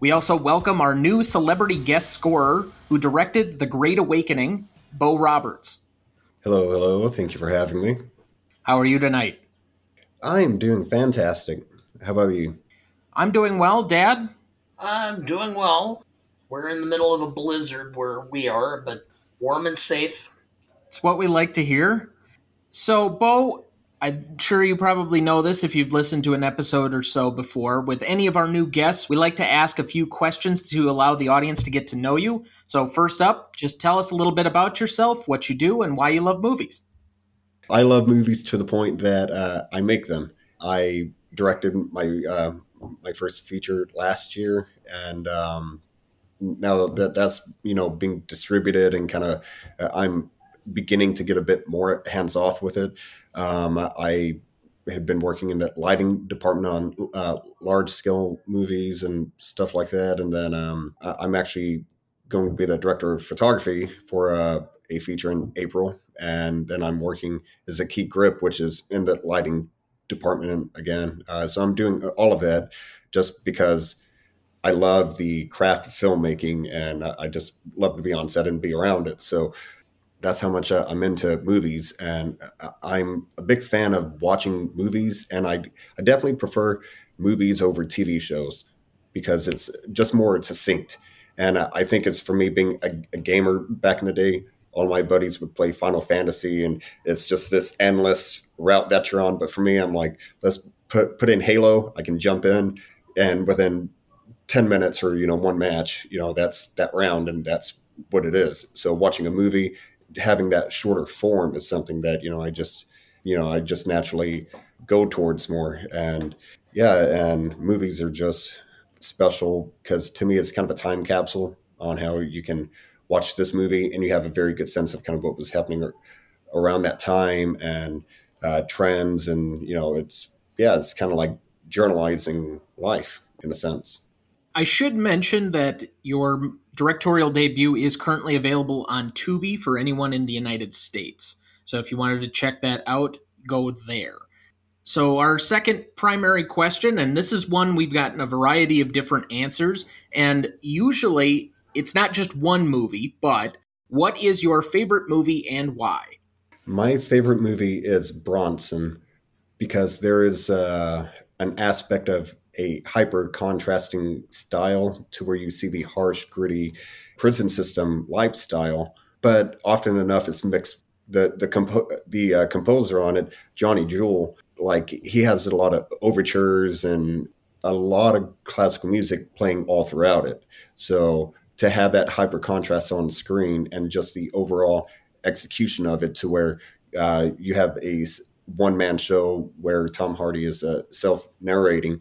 We also welcome our new celebrity guest scorer who directed The Great Awakening, Bo Roberts. Hello, hello. Thank you for having me. How are you tonight? I'm doing fantastic. How about you? I'm doing well, Dad. I'm doing well. We're in the middle of a blizzard where we are, but warm and safe. It's what we like to hear. So, Bo, I'm sure you probably know this if you've listened to an episode or so before. With any of our new guests, we like to ask a few questions to allow the audience to get to know you. So, first up, just tell us a little bit about yourself, what you do, and why you love movies. I love movies to the point that uh, I make them. I directed my uh, my first feature last year, and um, now that that's you know being distributed and kind of uh, I'm beginning to get a bit more hands off with it. Um, I had been working in the lighting department on uh, large scale movies and stuff like that, and then um, I'm actually going to be the director of photography for uh, a feature in April, and then I'm working as a key grip, which is in the lighting department again. Uh, so I'm doing all of that just because. I love the craft of filmmaking and I just love to be on set and be around it. So that's how much uh, I'm into movies, and uh, I'm a big fan of watching movies, and I I definitely prefer movies over TV shows because it's just more succinct. And uh, I think it's for me being a, a, gamer back in the day. All my buddies would play Final Fantasy, and it's just this endless route that you're on. But for me, I'm like, let's put put in Halo. I can jump in, and within ten minutes or you know one match, you know that's that round, and that's what it is. So watching a movie having that shorter form is something that you know I just you know I just naturally go towards more. And yeah and movies are just special because to me it's kind of a time capsule on how you can watch this movie and you have a very good sense of kind of what was happening around that time and uh, trends and you know it's yeah it's kind of like journalizing life in a sense I should mention that your directorial debut is currently available on Tubi for anyone in the United States. So if you wanted to check that out, go there. So, our second primary question, and this is one we've gotten a variety of different answers, and usually it's not just one movie, but what is your favorite movie and why? My favorite movie is Bronson because there is uh, an aspect of a hyper contrasting style to where you see the harsh, gritty prison system lifestyle, but often enough it's mixed. The the compo- the uh, composer on it, Johnny Jewel, like he has a lot of overtures and a lot of classical music playing all throughout it. So to have that hyper contrast on screen and just the overall execution of it to where uh, you have a one man show where Tom Hardy is uh, self narrating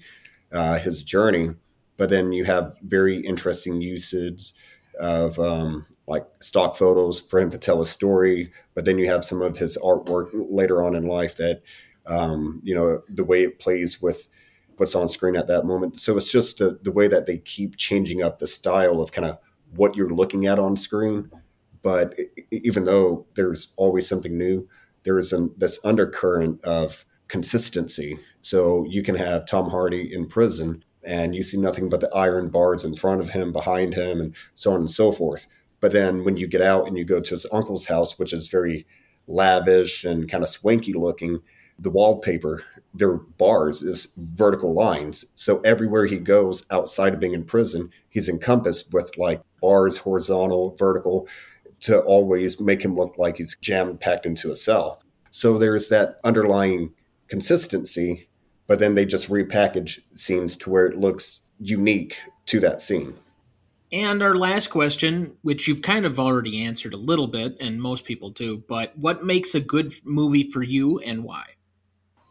uh, his journey. But then you have very interesting usage of um, like stock photos for him to tell a story. But then you have some of his artwork later on in life that, um, you know, the way it plays with what's on screen at that moment. So it's just the, way that they keep changing up the style of kind of what you're looking at on screen. But even though there's always something new, there is an, this undercurrent of consistency. So you can have Tom Hardy in prison and you see nothing but the iron bars in front of him, behind him, and so on and so forth. But then when you get out and you go to his uncle's house, which is very lavish and kind of swanky looking, the wallpaper, their bars is vertical lines. So everywhere he goes outside of being in prison, he's encompassed with like bars, horizontal, vertical, to always make him look like he's jammed packed into a cell. So there's that underlying consistency, but then they just repackage scenes to where it looks unique to that scene. And our last question, which you've kind of already answered a little bit, and most people do, but what makes a good movie for you and why?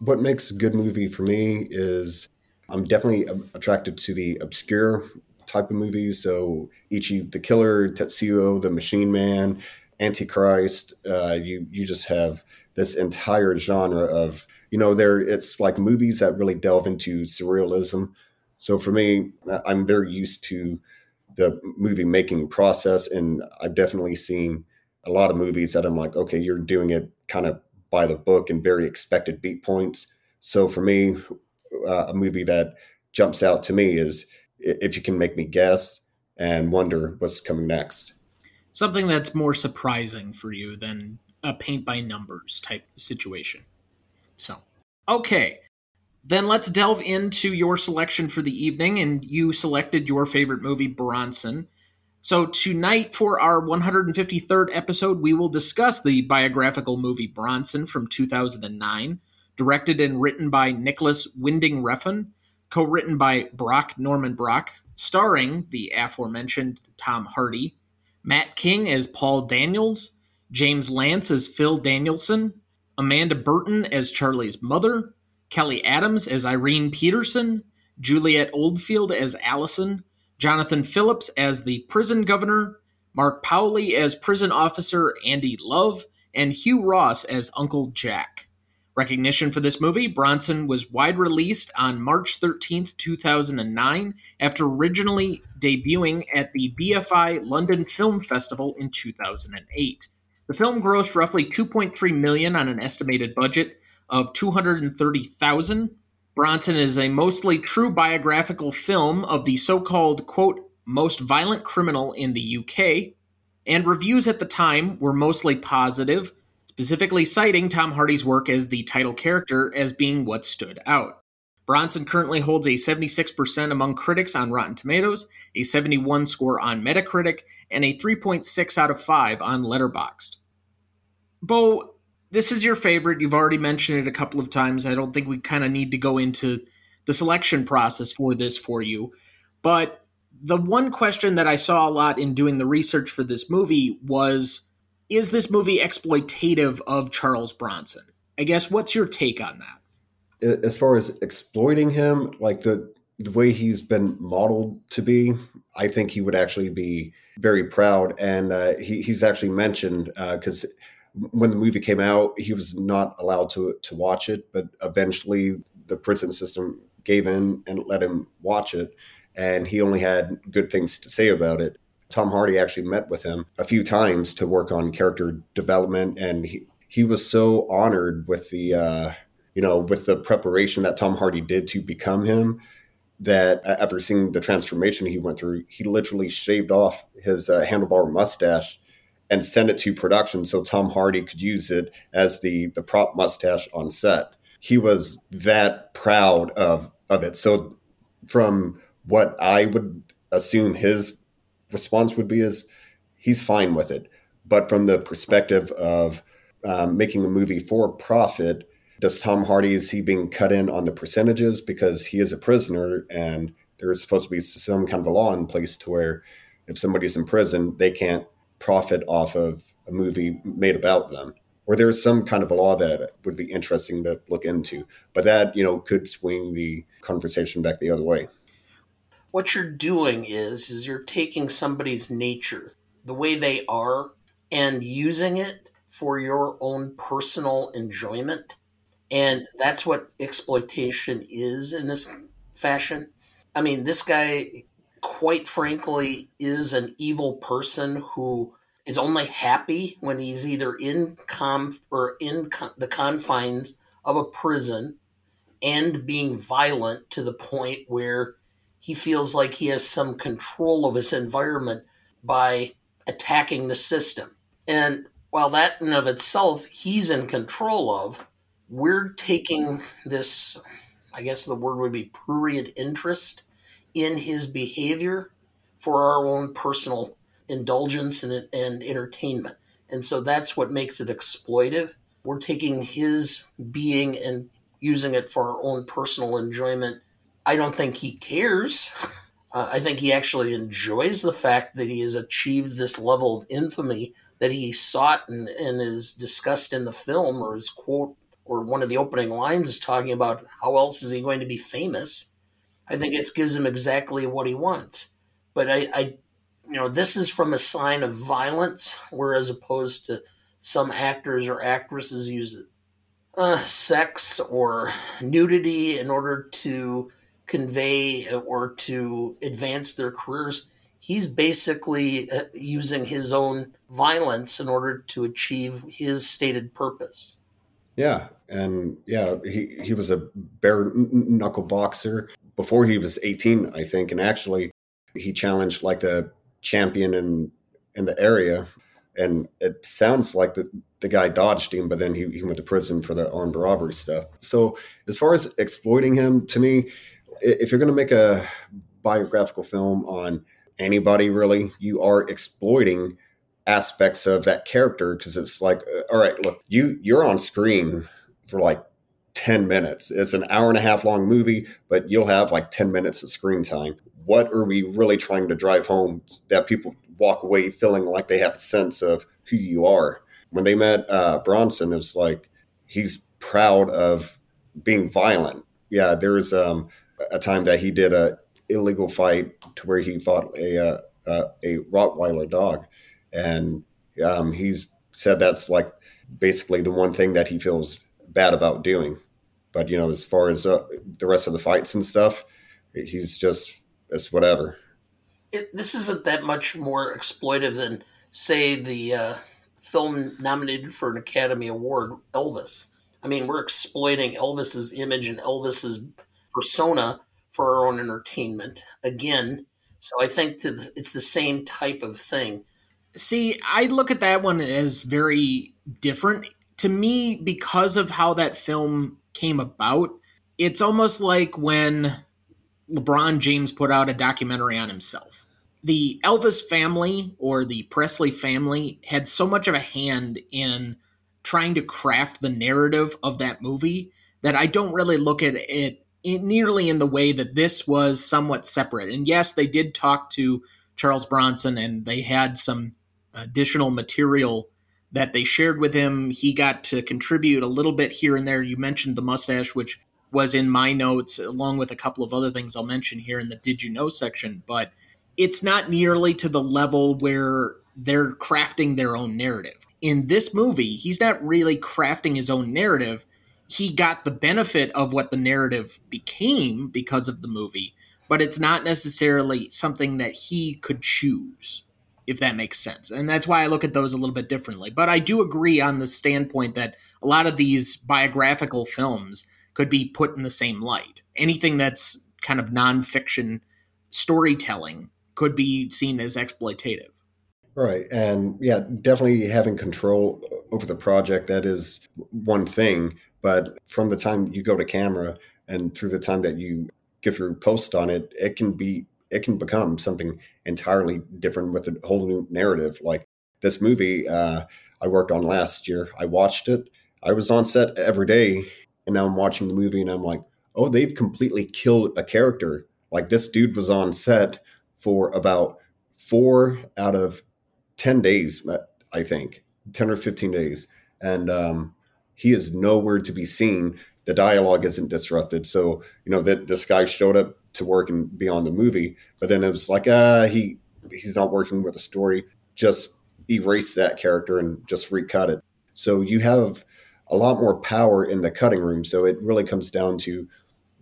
What makes a good movie for me is I'm definitely attracted to the obscure type of movies. So Ichi the Killer, Tetsuo the Machine Man, Antichrist. Uh, you you just have this entire genre of you know there it's like movies that really delve into surrealism. So for me, I'm very used to the movie making process, and I've definitely seen a lot of movies that I'm like, okay, you're doing it kind of by the book and very expected beat points. So for me, uh, a movie that jumps out to me is if you can make me guess and wonder what's coming next. Something that's more surprising for you than a paint by numbers type situation. So, okay. Then let's delve into your selection for the evening, and you selected your favorite movie, Bronson. So, tonight for our 153rd episode, we will discuss the biographical movie Bronson from 2009, directed and written by Nicolas Winding Refn, co written by Brock Norman Brock, starring the aforementioned Tom Hardy, Matt King as Paul Daniels, James Lance as Phil Danielson, Amanda Burton as Charlie's mother, Kelly Adams as Irene Peterson, Juliette Oldfield as Allison, Jonathan Phillips as the prison governor, Mark Powley as prison officer Andy Love, and Hugh Ross as Uncle Jack. Recognition for this movie, Bronson was wide released on March 13, 2009, after originally debuting at the BFI London Film Festival in 2008. The film grossed roughly 2.3 million on an estimated budget of 230,000. Bronson is a mostly true biographical film of the so-called quote most violent criminal in the UK, and reviews at the time were mostly positive, specifically citing Tom Hardy's work as the title character as being what stood out. Bronson currently holds a 76% among critics on Rotten Tomatoes, a 71 score on Metacritic, and a 3.6 out of 5 on Letterboxd. Bo, this is your favorite. You've already mentioned it a couple of times. I don't think we kind of need to go into the selection process for this for you. But the one question that I saw a lot in doing the research for this movie was is this movie exploitative of Charles Bronson? I guess what's your take on that? As far as exploiting him, like the the way he's been modeled to be, I think he would actually be very proud. And uh, he, he's actually mentioned because uh, when the movie came out, he was not allowed to to watch it, but eventually the prison system gave in and let him watch it, and he only had good things to say about it. Tom Hardy actually met with him a few times to work on character development, and he he was so honored with the uh, you know with the preparation that Tom Hardy did to become him that after seeing the transformation he went through, he literally shaved off his uh, handlebar mustache and sent it to production so Tom Hardy could use it as the the prop mustache on set. He was that proud of of it. So from what I would assume his response would be is he's fine with it. But from the perspective of um, making a movie for profit, does Tom Hardy is he being cut in on the percentages? Because he is a prisoner and there's supposed to be some kind of a law in place to where if somebody's in prison, they can't profit off of a movie made about them. Or there's some kind of a law that would be interesting to look into. But that you know could swing the conversation back the other way. What you're doing is is you're taking somebody's nature the way they are and using it for your own personal enjoyment and that's what exploitation is in this fashion i mean this guy quite frankly, is an evil person who is only happy when he's either in com or in con- the confines of a prison and being violent to the point where he feels like he has some control of his environment by attacking the system. And while that in of itself he's in control of, we're taking this, I guess the word would be prurient interest in his behavior for our own personal indulgence and, and entertainment. And so that's what makes it exploitive. We're taking his being and using it for our own personal enjoyment. I don't think he cares. Uh, I think he actually enjoys the fact that he has achieved this level of infamy that he sought and, and is discussed in the film, or is quote, or one of the opening lines is talking about how else is he going to be famous. I think it gives him exactly what he wants. but I, I you know, this is from a sign of violence, whereas opposed to some actors or actresses use uh, sex or nudity in order to convey or to advance their careers. He's basically uh, using his own violence in order to achieve his stated purpose. Yeah, and yeah, he he was a bare knuckle boxer before he was 18, I think, and actually he challenged like the champion in in the area, and it sounds like the the guy dodged him, but then he, he went to prison for the armed robbery stuff. So as far as exploiting him, to me, if you're going to make a biographical film on anybody, really, you are exploiting aspects of that character because it's like, uh, all right, look, you you're on screen for like 10 minutes. It's an hour and a half long movie, but you'll have like 10 minutes of screen time. What are we really trying to drive home that people walk away feeling like they have a sense of who you are? When they met uh, Bronson, it was like he's proud of being violent. Yeah, there was um, a time that he did a illegal fight to where he fought a uh, uh, a Rottweiler dog, and um, he's said that's like basically the one thing that he feels bad about doing. But you know, as far as uh, the rest of the fights and stuff, he's just it's whatever. It, this isn't that much more exploitive than, say, the uh, film nominated for an Academy Award, Elvis. I mean, we're exploiting Elvis's image and Elvis's persona for our own entertainment again. So I think it's the same type of thing. See, I look at that one as very different. To me, because of how that film came about, it's almost like when LeBron James put out a documentary on himself. The Elvis family or the Presley family had so much of a hand in trying to craft the narrative of that movie that I don't really look at it nearly in the way that this was somewhat separate. And yes, they did talk to Charles Bronson and they had some additional material that they shared with him. He got to contribute a little bit here and there. You mentioned the mustache, which was in my notes, along with a couple of other things I'll mention here in the Did You Know section, but it's not nearly to the level where they're crafting their own narrative. In this movie, he's not really crafting his own narrative he got the benefit of what the narrative became because of the movie, but it's not necessarily something that he could choose, if that makes sense. And that's why I look at those a little bit differently. But I do agree on the standpoint that a lot of these biographical films could be put in the same light. Anything that's kind of nonfiction storytelling could be seen as exploitative. Right. And yeah, definitely having control over the project, that is one thing. But from the time you go to camera and through the time that you get through post on it, it can be it can become something entirely different with a whole new narrative. Like this movie uh, I worked on last year, I watched it. I was on set every day, and now I'm watching the movie, and I'm like, oh, they've completely killed a character. Like this dude was on set for about four out of ten days, I think, ten or fifteen days, and um, he is nowhere to be seen. The dialogue isn't disrupted. So, you know, that this guy showed up to work and be on the movie, but then it was like, uh, he he's not working with the story. Just erase that character and just recut it. So you have a lot more power in the cutting room. So it really comes down to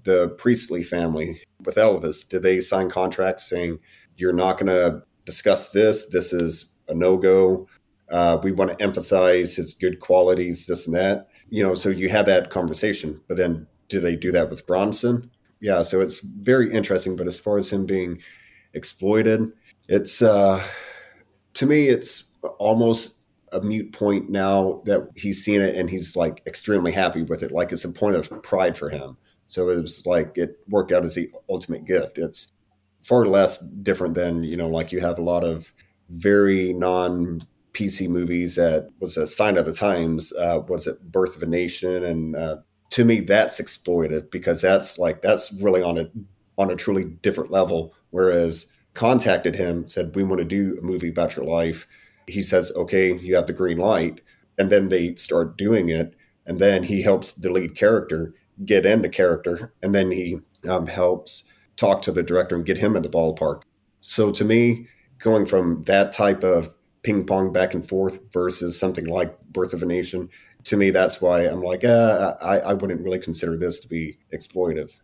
the Presley family with Elvis. Did they sign contracts saying you're not going to discuss this? This is a no go. Uh, we want to emphasize his good qualities, this and that. You know, so you had that conversation, but then do they do that with Bronson? Yeah, so it's very interesting. But as far as him being exploited, it's uh, to me, it's almost a mute point now that he's seen it and he's like extremely happy with it. Like it's a point of pride for him. So it was like it worked out as the ultimate gift. It's far less different than you know, like you have a lot of very non PC movies that was a sign of the times. Uh, was it Birth of a Nation? And uh, to me, that's exploited because that's like that's really on a on a truly different level. Whereas contacted him, said we want to do a movie about your life. He says, okay, you have the green light, and then they start doing it, and then he helps the lead character get into character, and then he um, helps talk to the director and get him in the ballpark. So to me, going from that type of ping pong back and forth versus something like Birth of a Nation, to me, that's why I'm like, uh, I, I wouldn't really consider this to be exploitive.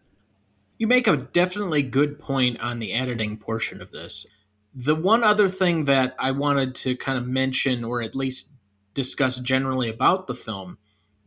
You make a definitely good point on the editing portion of this. The one other thing that I wanted to kind of mention, or at least discuss generally about the film,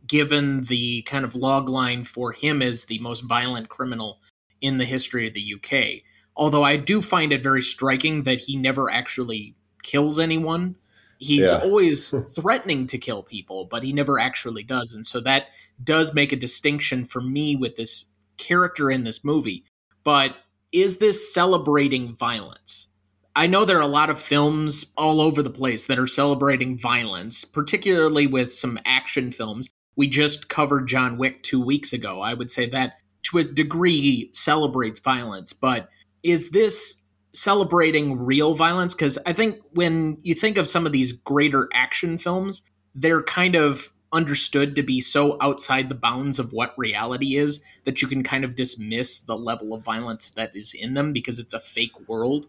given the kind of log line for him as the most violent criminal in the history of the UK. Although I do find it very striking that he never actually kills anyone. He's yeah. always threatening to kill people, but he never actually does. And so that does make a distinction for me with this character in this movie. But is this celebrating violence? I know there are a lot of films all over the place that are celebrating violence, particularly with some action films. We just covered John Wick two weeks ago. I would say that to a degree celebrates violence, but is this celebrating real violence? Because I think when you think of some of these greater action films, they're kind of understood to be so outside the bounds of what reality is that you can kind of dismiss the level of violence that is in them because it's a fake world.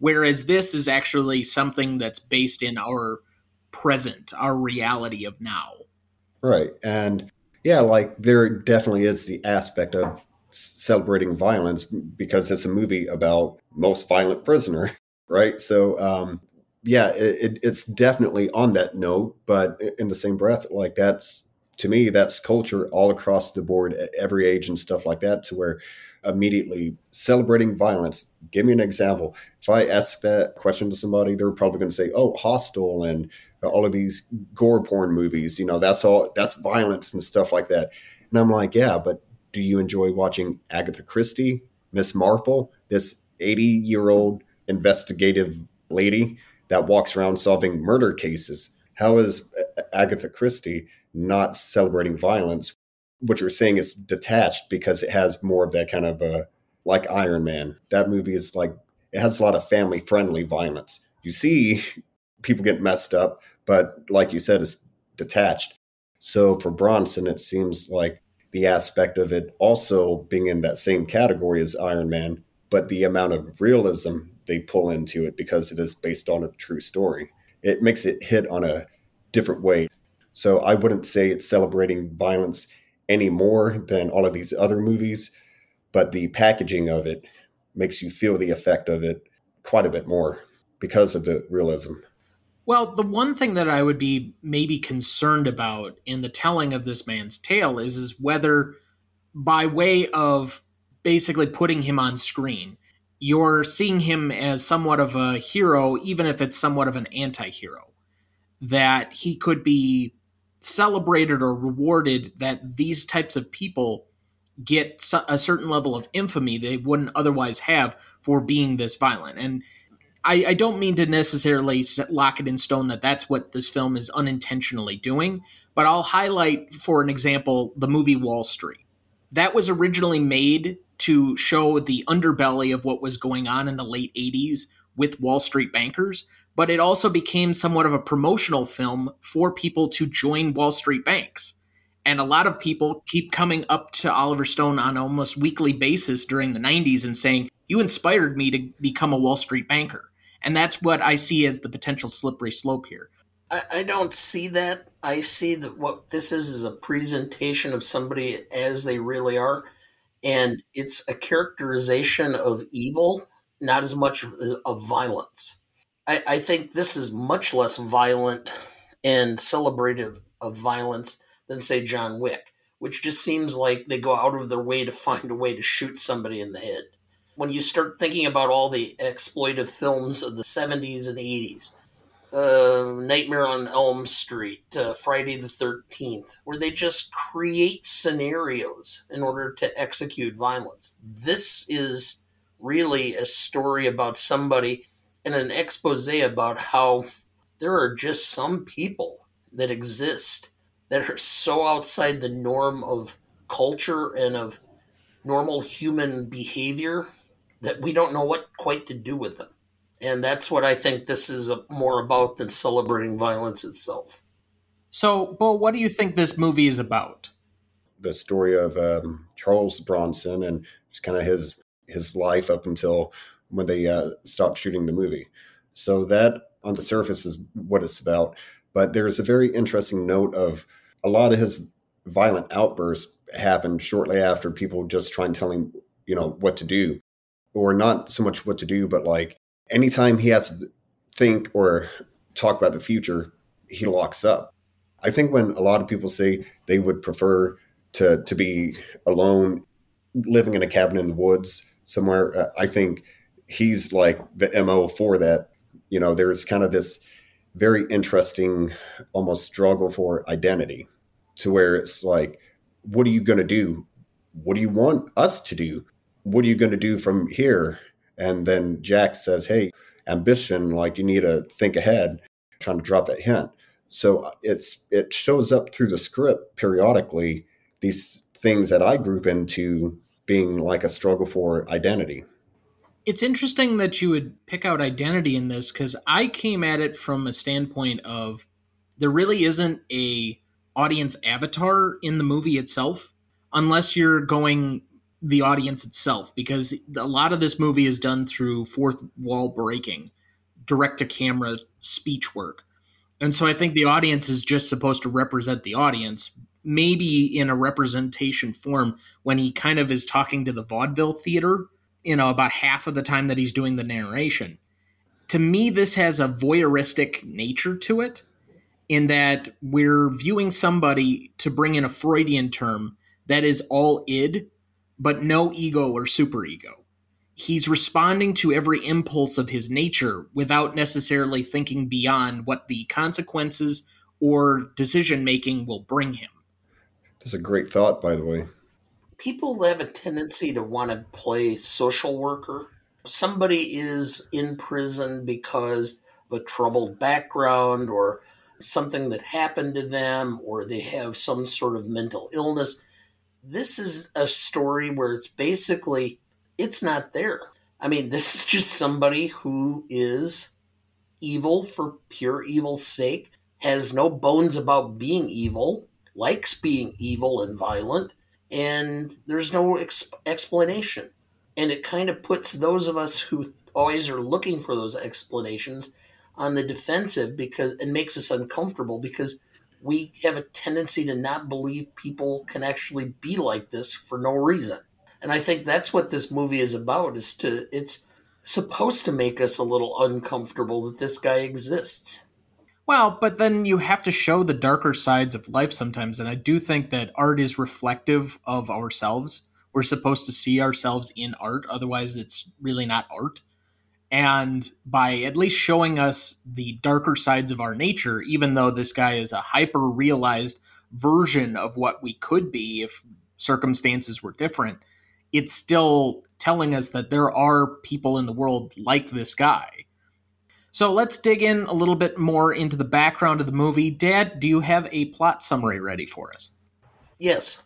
Whereas this is actually something that's based in our present, our reality of now. Right. And yeah, like there definitely is the aspect of celebrating violence because it's a movie about most violent prisoner, right? So, um, yeah, it, it's definitely on that note, but in the same breath, like that's to me, that's culture all across the board, at every age and stuff like that, to where immediately celebrating violence. Give me an example. If I ask that question to somebody, they're probably going to say, "Oh, Hostel and all of these gore porn movies. You know, that's all. That's violence and stuff like that." And I'm like, "Yeah, but do you enjoy watching Agatha Christie, Miss Marple, this 80 year old investigative lady that walks around solving murder cases? How is Agatha Christie not celebrating violence? What you're saying is detached because it has more of that kind of a like Iron Man. That movie is like it has a lot of family friendly violence. You see people get messed up, but like you said, it's detached. So for Bronson, it seems like the aspect of it also being in that same category as Iron Man, but the amount of realism they pull into it because it is based on a true story. It makes it hit on a different way. So I wouldn't say it's celebrating violence any more than all of these other movies, but the packaging of it makes you feel the effect of it quite a bit more because of the realism. Well, the one thing that I would be maybe concerned about in the telling of this man's tale is is whether by way of basically putting him on screen, you're seeing him as somewhat of a hero even if it's somewhat of an anti-hero. That he could be celebrated or rewarded that these types of people get a certain level of infamy they wouldn't otherwise have for being this violent. And I, I don't mean to necessarily lock it in stone that that's what this film is unintentionally doing, but I'll highlight, for an example, the movie Wall Street. That was originally made to show the underbelly of what was going on in the late 80s with Wall Street bankers, but it also became somewhat of a promotional film for people to join Wall Street banks. And a lot of people keep coming up to Oliver Stone on almost weekly basis during the 90s and saying, You inspired me to become a Wall Street banker. And that's what I see as the potential slippery slope here. I, I don't see that. I see that what this is is a presentation of somebody as they really are. And it's a characterization of evil, not as much of violence. I, I think this is much less violent and celebrative of violence than, say, John Wick, which just seems like they go out of their way to find a way to shoot somebody in the head when you start thinking about all the exploitive films of the 70s and 80s, uh, Nightmare on Elm Street, uh, Friday the 13th, where they just create scenarios in order to execute violence. This is really a story about somebody and an expose about how there are just some people that exist that are so outside the norm of culture and of normal human behavior that we don't know what quite to do with them. And that's what I think this is more about than celebrating violence itself. So, Bo, what do you think this movie is about? The story of um, Charles Bronson and kind of his his life up until when they uh, stopped shooting the movie. So that on the surface is what it's about. But there's a very interesting note of a lot of his violent outbursts happened shortly after people just trying to tell him, you know, what to do. Or not so much what to do, but like anytime he has to think or talk about the future, he locks up. I think when a lot of people say they would prefer to to be alone, living in a cabin in the woods somewhere, uh, I think he's like the mo for that. You know, there's kind of this very interesting, almost struggle for identity, to where it's like, what are you going to do? What do you want us to do? What are you going to do from here? And then Jack says, hey, ambition, like you need to think ahead, trying to drop that hint. So uh, it's it shows up through the script periodically these things that I group into being like a struggle for identity. It's interesting that you would pick out identity in this because I came at it from a standpoint of there really isn't a audience avatar in the movie itself unless you're going the audience itself because a lot of this movie is done through fourth wall breaking direct to camera speech work and so I think the audience is just supposed to represent the audience, maybe in a representation form when he kind of is talking to the vaudeville theater, you know, about half of the time that he's doing the narration. To me, this has a voyeuristic nature to it, in that we're viewing somebody, to bring in a Freudian term, that is all id, but no ego or superego he's responding to every impulse of his nature without necessarily thinking beyond what the consequences or decision making will bring him. That's a great thought, by the way. People have a tendency to want to play social worker. Somebody is in prison because of a troubled background or something that happened to them or they have some sort of mental illness. This is a story where it's basically it's not there. I mean, this is just somebody who is evil for pure evil's sake, has no bones about being evil, likes being evil and violent, and there's no ex- explanation. And it kind of puts those of us who always are looking for those explanations on the defensive because it makes us uncomfortable because we have a tendency to not believe people can actually be like this for no reason and I think that's what this movie is about is to it's supposed to make us a little uncomfortable that this guy exists. Well, but then you have to show the darker sides of life sometimes and I do think that art is reflective of ourselves. We're supposed to see ourselves in art otherwise it's really not art. And by at least showing us the darker sides of our nature, even though this guy is a hyper realized version of what we could be if circumstances were different, it's still telling us that there are people in the world like this guy. So let's dig in a little bit more into the background of the movie. Dad, do you have a plot summary ready for us? Yes.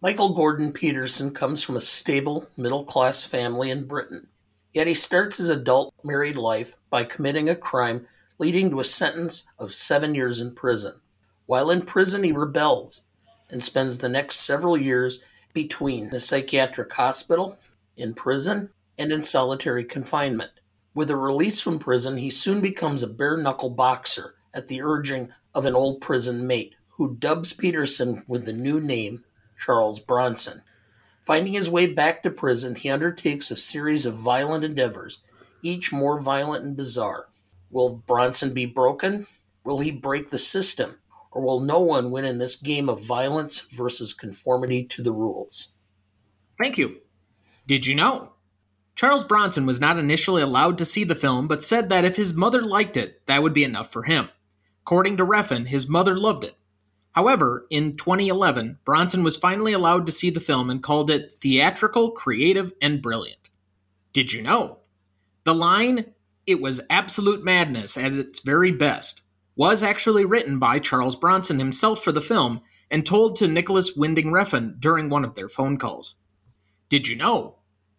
Michael Gordon Peterson comes from a stable, middle class family in Britain. Yet he starts his adult married life by committing a crime leading to a sentence of seven years in prison. While in prison, he rebels and spends the next several years between a psychiatric hospital, in prison, and in solitary confinement. With a release from prison, he soon becomes a bare knuckle boxer at the urging of an old prison mate who dubs Peterson with the new name Charles Bronson. Finding his way back to prison, he undertakes a series of violent endeavors, each more violent and bizarre. Will Bronson be broken? Will he break the system? or will no one win in this game of violence versus conformity to the rules? Thank you. Did you know? Charles Bronson was not initially allowed to see the film, but said that if his mother liked it, that would be enough for him. According to Refn, his mother loved it. However, in 2011, Bronson was finally allowed to see the film and called it theatrical, creative, and brilliant. Did you know? The line, it was absolute madness at its very best, was actually written by Charles Bronson himself for the film and told to Nicolas Winding Refn during one of their phone calls. Did you know?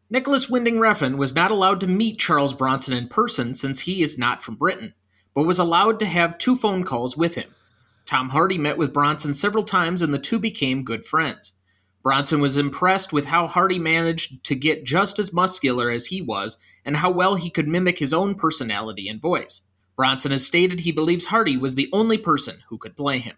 Nicolas Winding Refn was not allowed to meet Charles Bronson in person since he is not from Britain, but was allowed to have two phone calls with him. Tom Hardy met with Bronson several times and the two became good friends. Bronson was impressed with how Hardy managed to get just as muscular as he was and how well he could mimic his own personality and voice. Bronson has stated he believes Hardy was the only person who could play him.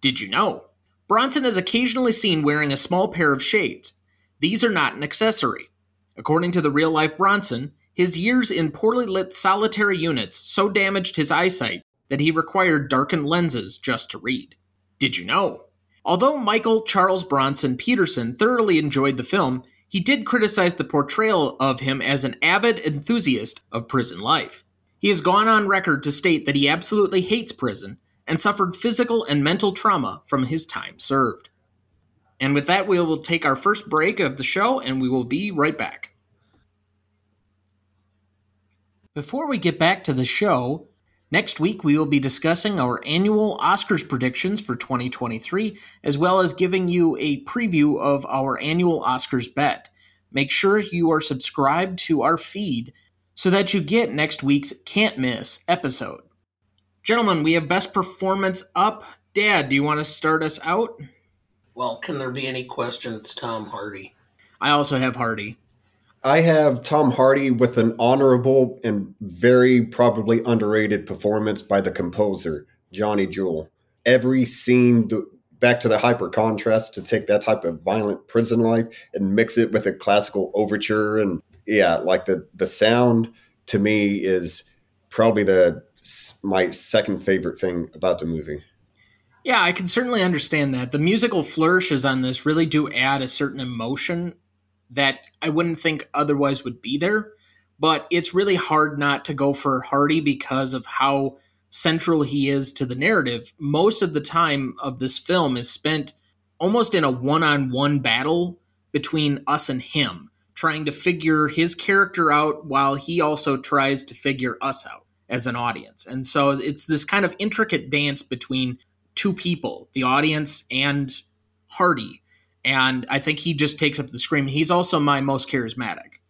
Did you know? Bronson is occasionally seen wearing a small pair of shades. These are not an accessory. According to the real life Bronson, his years in poorly lit solitary units so damaged his eyesight that he required darkened lenses just to read. Did you know? Although Michael Charles Bronson Peterson thoroughly enjoyed the film, he did criticize the portrayal of him as an avid enthusiast of prison life. He has gone on record to state that he absolutely hates prison and suffered physical and mental trauma from his time served. And with that, we will take our first break of the show and we will be right back. Before we get back to the show, next week we will be discussing our annual Oscars predictions for 2023, as well as giving you a preview of our annual Oscars bet. Make sure you are subscribed to our feed so that you get next week's can't miss episode. Gentlemen, we have best performance up. Dad, do you want to start us out? Well, can there be any question? It's Tom Hardy. I also have Hardy. I have Tom Hardy with an honorable and very probably underrated performance by the composer, Johnny Jewel. Every scene, back to the hyper contrast to take that type of violent prison life and mix it with a classical overture. And yeah, like the, the sound to me is probably the my second favorite thing about the movie. Yeah, I can certainly understand that. The musical flourishes on this really do add a certain emotion that I wouldn't think otherwise would be there. But it's really hard not to go for Hardy because of how central he is to the narrative. Most of the time of this film is spent almost in a one on one battle between us and him, trying to figure his character out while he also tries to figure us out as an audience. And so it's this kind of intricate dance between two people, the audience and Hardy, and I think he just takes up the screen. He's also my most charismatic.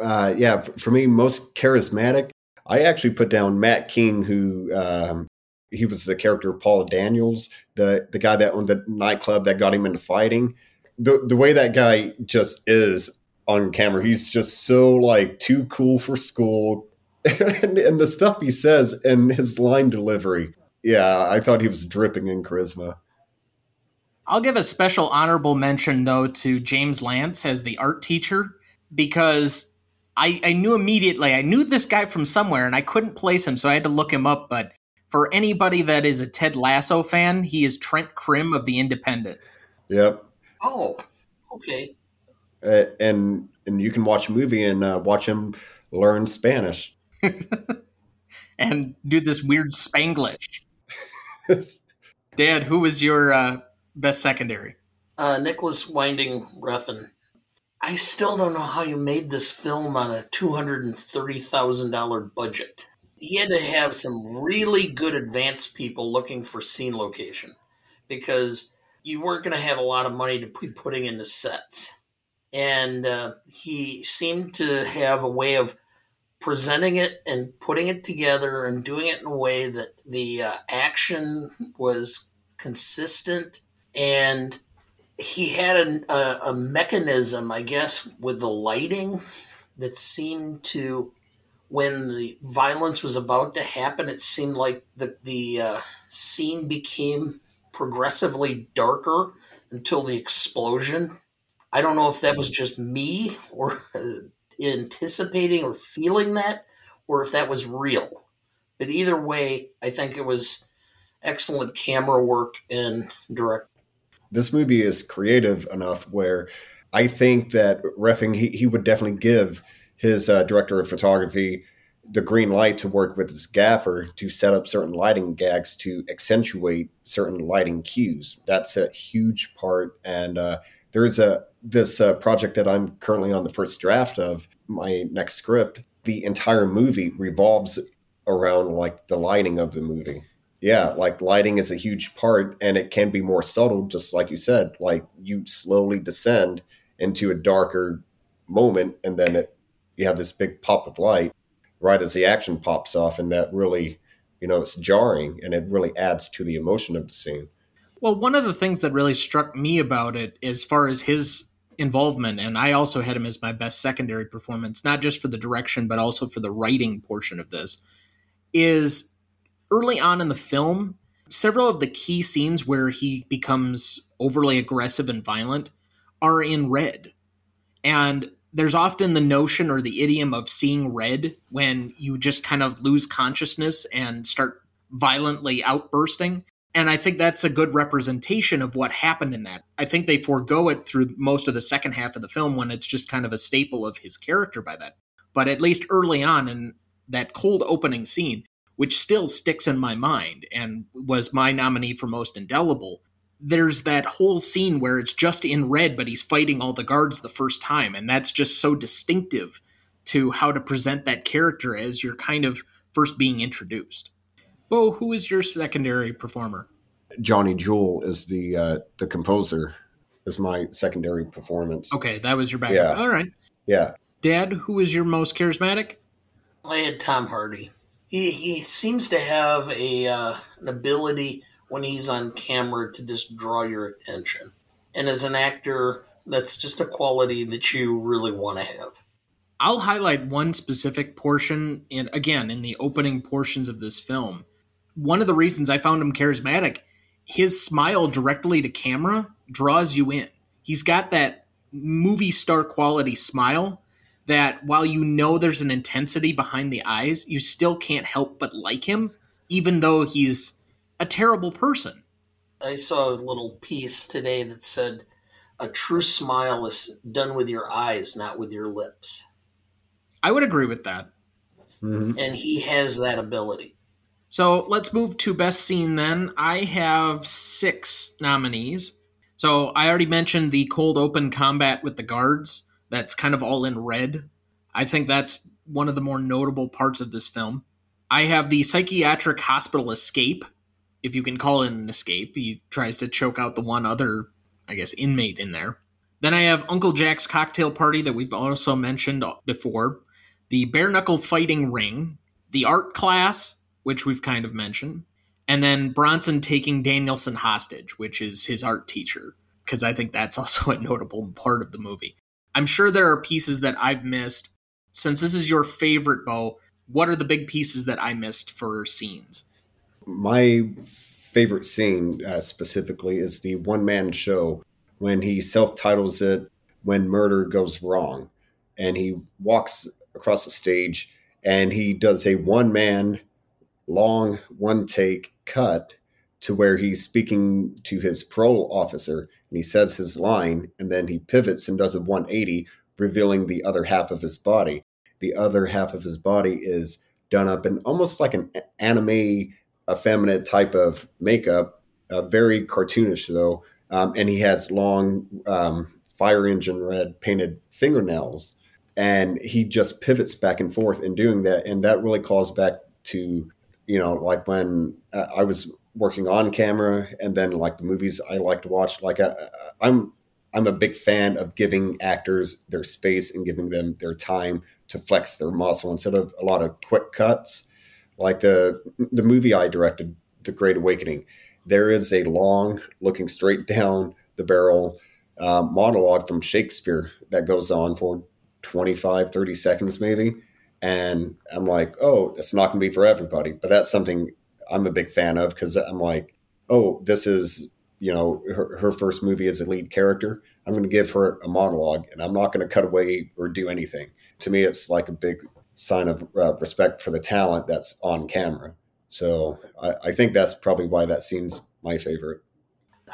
Uh, yeah, for me, most charismatic. I actually put down Matt King, who um, he was the character of Paul Daniels, the the guy that owned the nightclub that got him into fighting. The the way that guy just is on camera, he's just so like too cool for school, and, and the stuff he says and his line delivery. Yeah, I thought he was dripping in charisma. I'll give a special honorable mention though to James Lance as the art teacher because I, I knew immediately I knew this guy from somewhere and I couldn't place him, so I had to look him up. But for anybody that is a Ted Lasso fan, he is Trent Crimm of the Independent. Yep. Oh, okay. Uh, and and you can watch a movie and uh, watch him learn Spanish and do this weird Spanglish. Dad, who was your uh, best secondary? Uh, Nicolas Winding Refn. I still don't know how you made this film on a two hundred and thirty thousand dollar budget. He had to have some really good advanced people looking for scene location because you weren't going to have a lot of money to be putting into sets. And uh, he seemed to have a way of presenting it and putting it together and doing it in a way that the uh, action was consistent and he had a, a, a, mechanism, I guess, with the lighting that seemed to, when the violence was about to happen, it seemed like the the uh, scene became progressively darker until the explosion. I don't know if that was just me or anticipating or feeling that, or if that was real. But either way, I think it was excellent camera work and direct this movie is creative enough where I think that Refn he, he would definitely give his uh, director of photography the green light to work with his gaffer to set up certain lighting gags to accentuate certain lighting cues. That's a huge part, and uh, there's a this uh, project that I'm currently on the first draft of my next script. The entire movie revolves around like the lighting of the movie yeah, like lighting is a huge part and it can be more subtle, just like you said. Like you slowly descend into a darker moment and then it, you have this big pop of light right as the action pops off and that really you know it's jarring and it really adds to the emotion of the scene Well, one of the things that really struck me about it, as far as his involvement, and I also had him as my best secondary performance, not just for the direction, but also for the writing portion of this, is early on in the film, several of the key scenes where he becomes overly aggressive and violent are in red. And there's often the notion or the idiom of seeing red when you just kind of lose consciousness and start violently outbursting. And I think that's a good representation of what happened in that. I think they forego it through most of the second half of the film when it's just kind of a staple of his character by that. But at least early on in that cold opening scene, which still sticks in my mind and was my nominee for most indelible, there's that whole scene where it's just in red, but he's fighting all the guards the first time. And that's just so distinctive to how to present that character as you're kind of first being introduced. Bo, who is your secondary performer? Johnny Jewel is the uh, the composer. Is my secondary performance. Okay, that was your background. Yeah. All right. Yeah. Dad, who is your most charismatic? I had Tom Hardy. He he seems to have a uh, an ability when he's on camera to just draw your attention, and as an actor, that's just a quality that you really want to have. I'll highlight one specific portion, and again, in the opening portions of this film. One of the reasons I found him charismatic, his smile directly to camera draws you in. He's got that movie star quality smile that while you know there's an intensity behind the eyes, you still can't help but like him, even though he's a terrible person. I saw a little piece today that said, "A true smile is done with your eyes, not with your lips," I would agree with that. Mhm. and he has that ability. So let's move to best scene then. I have six nominees. So I already mentioned the cold open combat with the guards. That's kind of all in red. I think that's one of the more notable parts of this film. I have the psychiatric hospital escape, if you can call it an escape. He tries to choke out the one other, I guess, inmate in there. Then I have Uncle Jack's cocktail party that we've also mentioned before, the bare knuckle fighting ring, the art class, which we've kind of mentioned, and then Bronson taking Danielson hostage, which is his art teacher, because I think that's also a notable part of the movie. I'm sure there are pieces that I've missed. Since this is your favorite, Bo, what are the big pieces that I missed for scenes? My favorite scene uh, specifically is the one man show when he self titles it When Murder Goes Wrong. And he walks across the stage and he does a one man, long, one take cut to where he's speaking to his parole officer and he says his line and then he pivots and does a 180, revealing the other half of his body. The other half of his body is done up in almost like an anime effeminate type of makeup, uh, very cartoonish though, um, and he has long um, fire engine red painted fingernails, and he just pivots back and forth in doing that, and that really calls back to you know like when uh, I was working on camera, and then like the movies I like to watch. Like I, I'm I'm a big fan of giving actors their space and giving them their time to flex their muscle instead of a lot of quick cuts like the the movie I directed, The Great Awakening, there is a long, looking straight down the barrel uh, monologue from Shakespeare that goes on for 25, 30 seconds maybe. And I'm like, oh, it's not going to be for everybody. But that's something I'm a big fan of because I'm like, oh, this is, you know, her, her first movie as a lead character. I'm going to give her a monologue and I'm not going to cut away or do anything. To me, it's like a big sign of uh, respect for the talent that's on camera. So I, I, think that's probably why that scene's my favorite.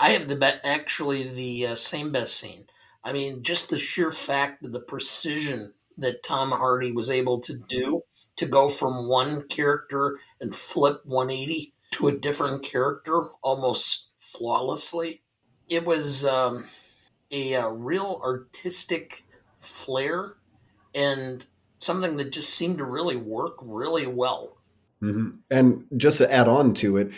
I have the be- actually the uh, same best scene. I mean, just the sheer fact of the precision that Tom Hardy was able to do to go from one character and flip 180 to a different character almost flawlessly. It was um, a, a real artistic flair and something that just seemed to really work really well. Mm-hmm. And just to add on to it,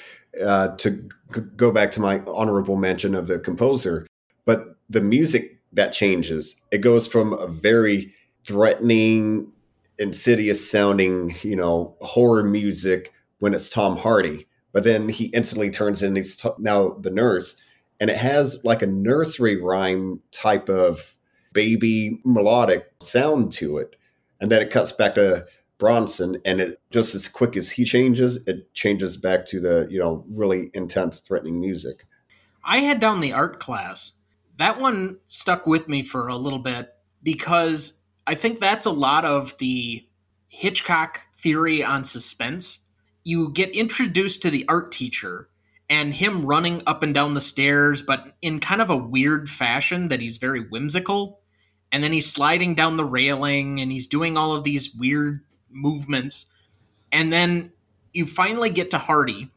uh, to g- go back to my honorable mention of the composer, but the music that changes, it goes from a very threatening, insidious sounding, you know, horror music when it's Tom Hardy, but then he instantly turns in. he's t- now the nurse, and it has like a nursery rhyme type of baby melodic sound to it, and then it cuts back to Bronson, and it just as quick as he changes, it changes back to the you know really intense, threatening music. I had down the art class. That one stuck with me for a little bit because I think that's a lot of the Hitchcock theory on suspense. You get introduced to the art teacher and him running up and down the stairs, but in kind of a weird fashion that he's very whimsical. And then he's sliding down the railing and he's doing all of these weird movements. And then you finally get to Hardy,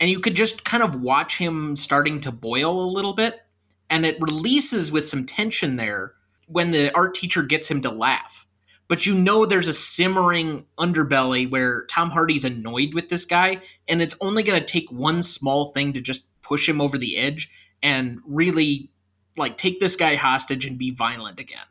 and you could just kind of watch him starting to boil a little bit. And it releases with some tension there when the art teacher gets him to laugh. But you know there's a simmering underbelly where Tom Hardy's annoyed with this guy, and it's only going to take one small thing to just push him over the edge and really like take this guy hostage and be violent again.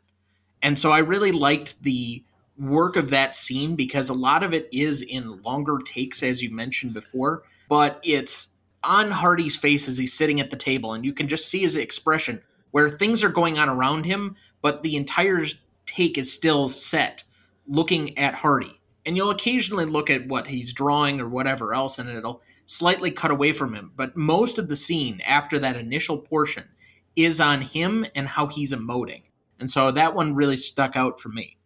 And so I really liked the work of that scene because a lot of it is in longer takes, as you mentioned before, but it's on Hardy's face as he's sitting at the table, and you can just see his expression where things are going on around him, but the entire take is still set looking at Hardy. And you'll occasionally look at what he's drawing or whatever else, and it'll slightly cut away from him. But most of the scene after that initial portion is on him and how he's emoting. And so that one really stuck out for me.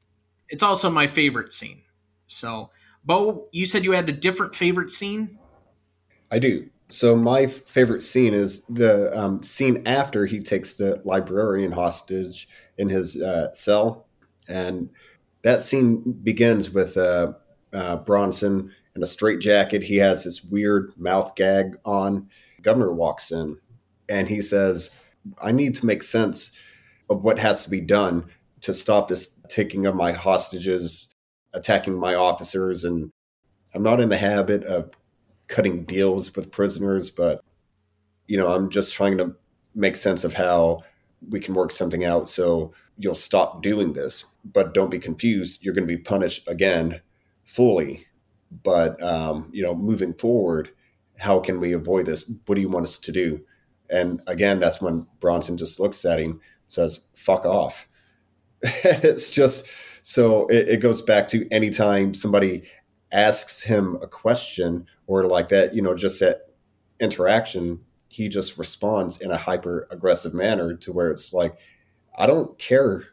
It's also my favorite scene. So, Bo, you said you had a different favorite scene? I do. So my favorite scene is the um, scene after he takes the librarian hostage in his uh, cell, and that scene begins with uh, uh, Bronson in a straitjacket. He has this weird mouth gag on. Governor walks in, and he says, "I need to make sense of what has to be done to stop this taking of my hostages, attacking my officers, and I'm not in the habit of cutting deals with prisoners, but you know, I'm just trying to make sense of how we can work something out so you'll stop doing this. But don't be confused, you're going to be punished again fully. But um, you know, moving forward, how can we avoid this? What do you want us to do? And again, that's when Bronson just looks at him, says, "Fuck off." it's just so it, it goes back to anytime somebody asks him a question or like that, you know, just that interaction, he just responds in a hyper aggressive manner to where it's like, I don't care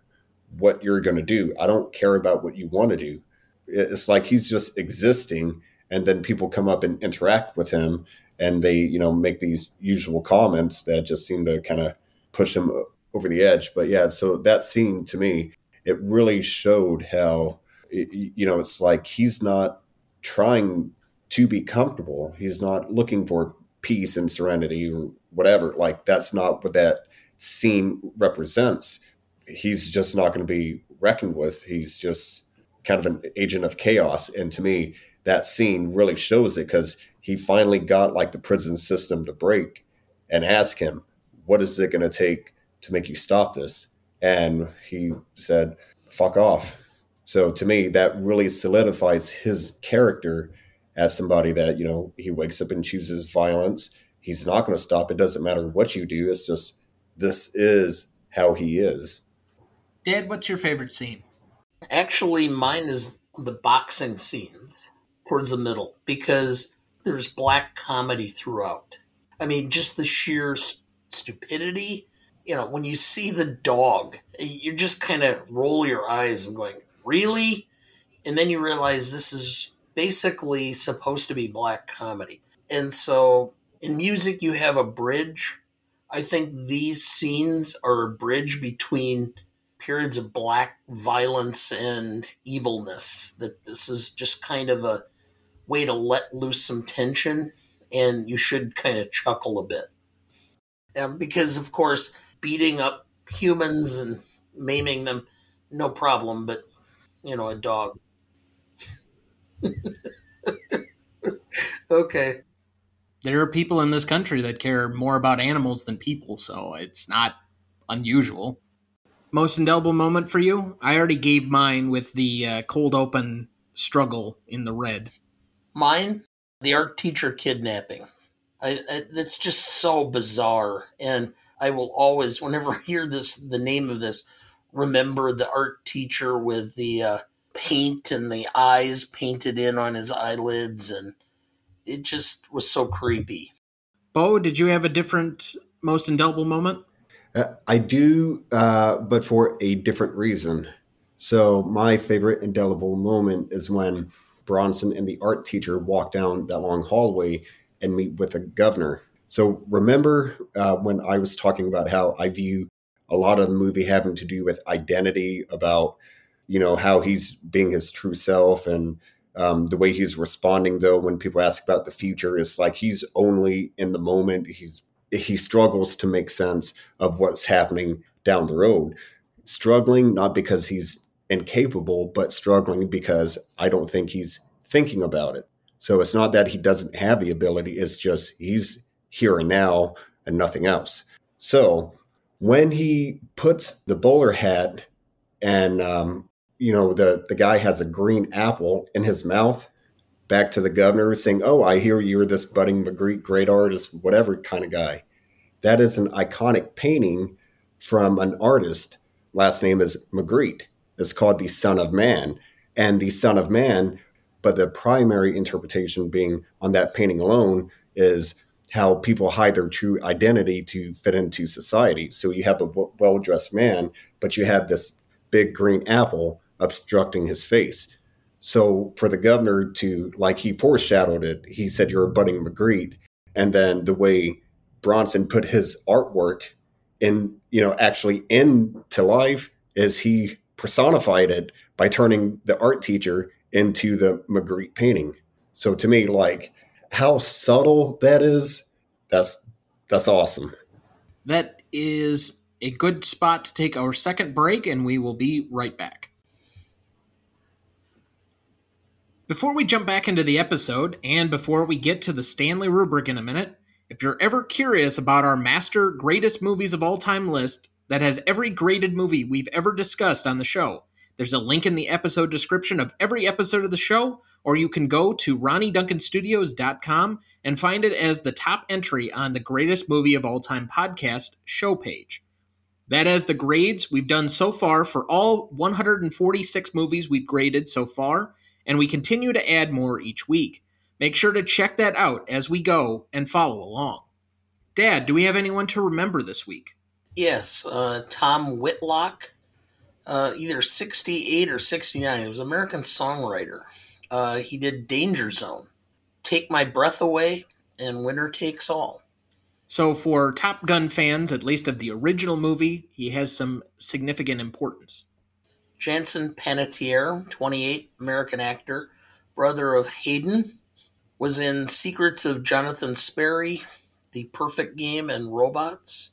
what you're going to do. I don't care about what you want to do. It's like he's just existing. And then people come up and interact with him and they, you know, make these usual comments that just seem to kind of push him over the edge. But yeah, so that scene to me, it really showed how, it, you know, it's like he's not trying to be comfortable. He's not looking for peace and serenity or whatever. Like that's not what that scene represents. He's just not going to be reckoned with. He's just kind of an agent of chaos. And to me, that scene really shows it because he finally got like the prison system to break and ask him, what is it going to take to make you stop this? And he said, fuck off. So to me, that really solidifies his character as somebody that, you know, he wakes up and chooses violence. He's not going to stop. It doesn't matter what you do. It's just, this is how he is. Dad, what's your favorite scene? Actually, mine is the boxing scenes towards the middle because there's black comedy throughout. I mean, just the sheer stupidity you know, when you see the dog, you just kind of roll your eyes and going, really? And then you realize this is basically supposed to be black comedy. And so in music, you have a bridge. I think these scenes are a bridge between periods of black violence and evilness. That this is just kind of a way to let loose some tension, and you should kind of chuckle a bit. Um, because, of course, beating up humans and maiming them, no problem, but, you know, a dog. okay. There are people in this country that care more about animals than people, so it's not unusual. Most indelible moment for you? I already gave mine with the uh, cold open struggle in the red. Mine? The art teacher kidnapping. I, I, it's just so bizarre. And I will always, whenever I hear this, the name of this, remember the art teacher with the uh, paint and the eyes painted in on his eyelids. And it just was so creepy. Bo, did you have a different most indelible moment? Uh, I do, uh, but for a different reason. So, my favorite indelible moment is when Bronson and the art teacher walk down that long hallway and meet with the governor. So, remember uh, when I was talking about how I view a lot of the movie having to do with identity, about you know how he's being his true self and um, the way he's responding though when people ask about the future is like he's only in the moment. He's he struggles to make sense of what's happening down the road. Struggling not because he's incapable but struggling because i don't think he's thinking about it. So it's not that he doesn't have the ability it's just he's here and now and nothing else. So when he puts the bowler hat and um, you know the the guy has a green apple in his mouth back to the governor saying oh i hear you're this budding magritte great artist whatever kind of guy. That is an iconic painting from an artist. Last name is magritte. It's called the son of man. And the son of man but the primary interpretation being on that painting alone is how people hide their true identity to fit into society. So you have a well-dressed man but you have this big green apple obstructing his face. So for the governor to, like he foreshadowed it, he said, You're a budding Magritte. And then the way Bronson put his artwork in, you know, actually into life is he personified it by turning the art teacher into the Magritte painting. So to me, like how subtle that is, that's that's awesome. That is a good spot to take our second break, and we will be right back. Before we jump back into the episode, and before we get to the Stanley rubric in a minute, if you're ever curious about our master greatest movies of all time list that has every graded movie we've ever discussed on the show, there's a link in the episode description of every episode of the show, or you can go to ronnyduncanstudios.com and find it as the top entry on the greatest movie of all time podcast show page. That has the grades we've done so far for all 146 movies we've graded so far and we continue to add more each week. Make sure to check that out as we go and follow along. Dad, do we have anyone to remember this week? Yes, uh, Tom Whitlock, uh, either 68 or 69. He was an American songwriter. Uh, he did Danger Zone, Take My Breath Away, and Winner Takes All. So, for Top Gun fans, at least of the original movie, he has some significant importance. Jansen Panettiere, 28, American actor, brother of Hayden, was in Secrets of Jonathan Sperry, The Perfect Game, and Robots.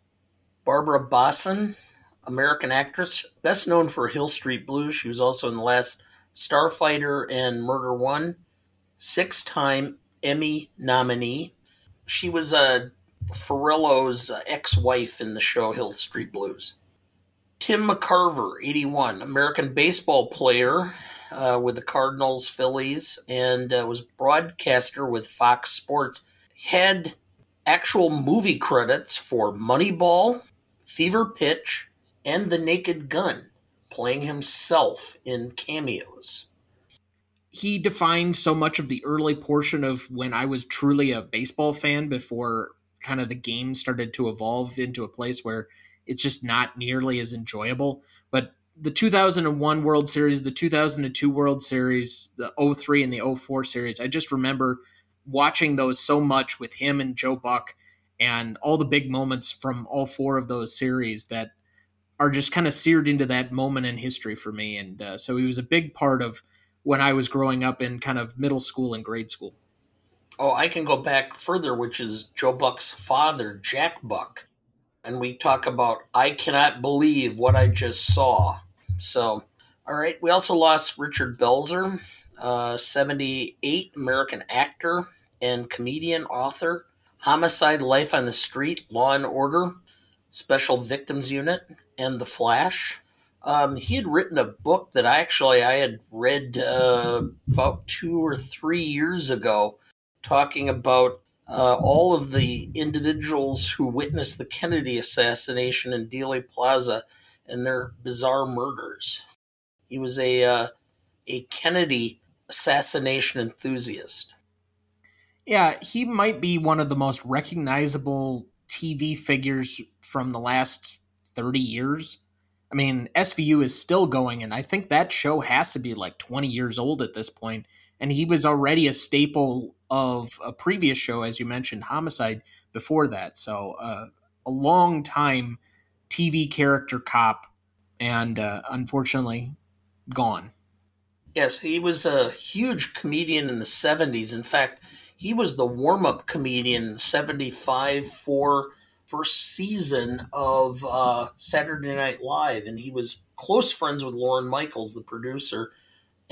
Barbara Bosson, American actress, best known for Hill Street Blues. She was also in the last Starfighter and Murder One. Six time Emmy nominee. She was uh, Furillo's ex wife in the show Hill Street Blues. Tim McCarver, 81, American baseball player uh, with the Cardinals, Phillies, and uh, was broadcaster with Fox Sports. Had actual movie credits for Moneyball, Fever Pitch, and The Naked Gun, playing himself in cameos. He defined so much of the early portion of when I was truly a baseball fan before kind of the game started to evolve into a place where it's just not nearly as enjoyable. But the 2001 World Series, the 2002 World Series, the 03 and the 04 series, I just remember watching those so much with him and Joe Buck and all the big moments from all four of those series that are just kind of seared into that moment in history for me. And uh, so he was a big part of when I was growing up in kind of middle school and grade school. Oh, I can go back further, which is Joe Buck's father, Jack Buck and we talk about I cannot believe what I just saw. So, all right. We also lost Richard Belzer, uh, 78, American actor and comedian, author. Homicide, Life on the Street, Law and Order, Special Victims Unit, and The Flash. Um, he had written a book that I actually I had read uh, about two or three years ago, talking about uh, all of the individuals who witnessed the Kennedy assassination in Dealey Plaza and their bizarre murders. He was a uh, a Kennedy assassination enthusiast. Yeah, he might be one of the most recognizable TV figures from the last 30 years. I mean, SVU is still going, and I think that show has to be like 20 years old at this point. And he was already a staple of a previous show, as you mentioned, Homicide, before that. So, uh, a long time TV character cop, and uh, unfortunately, gone. Yes, he was a huge comedian in the 70s. In fact, he was the warm up comedian in 75 for first season of uh, Saturday Night Live, and he was close friends with Lorne Michaels, the producer.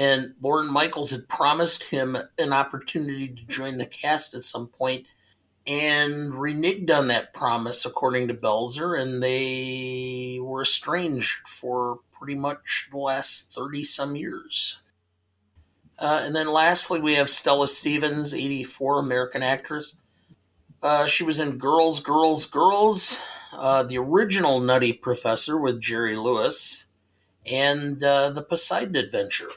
And Lorne Michaels had promised him an opportunity to join the cast at some point and reneged on that promise, according to Belzer, and they were estranged for pretty much the last 30 some years. Uh, and then lastly, we have Stella Stevens, 84, American actress. Uh, she was in Girls, Girls, Girls, uh, the original Nutty Professor with Jerry Lewis, and uh, the Poseidon Adventure.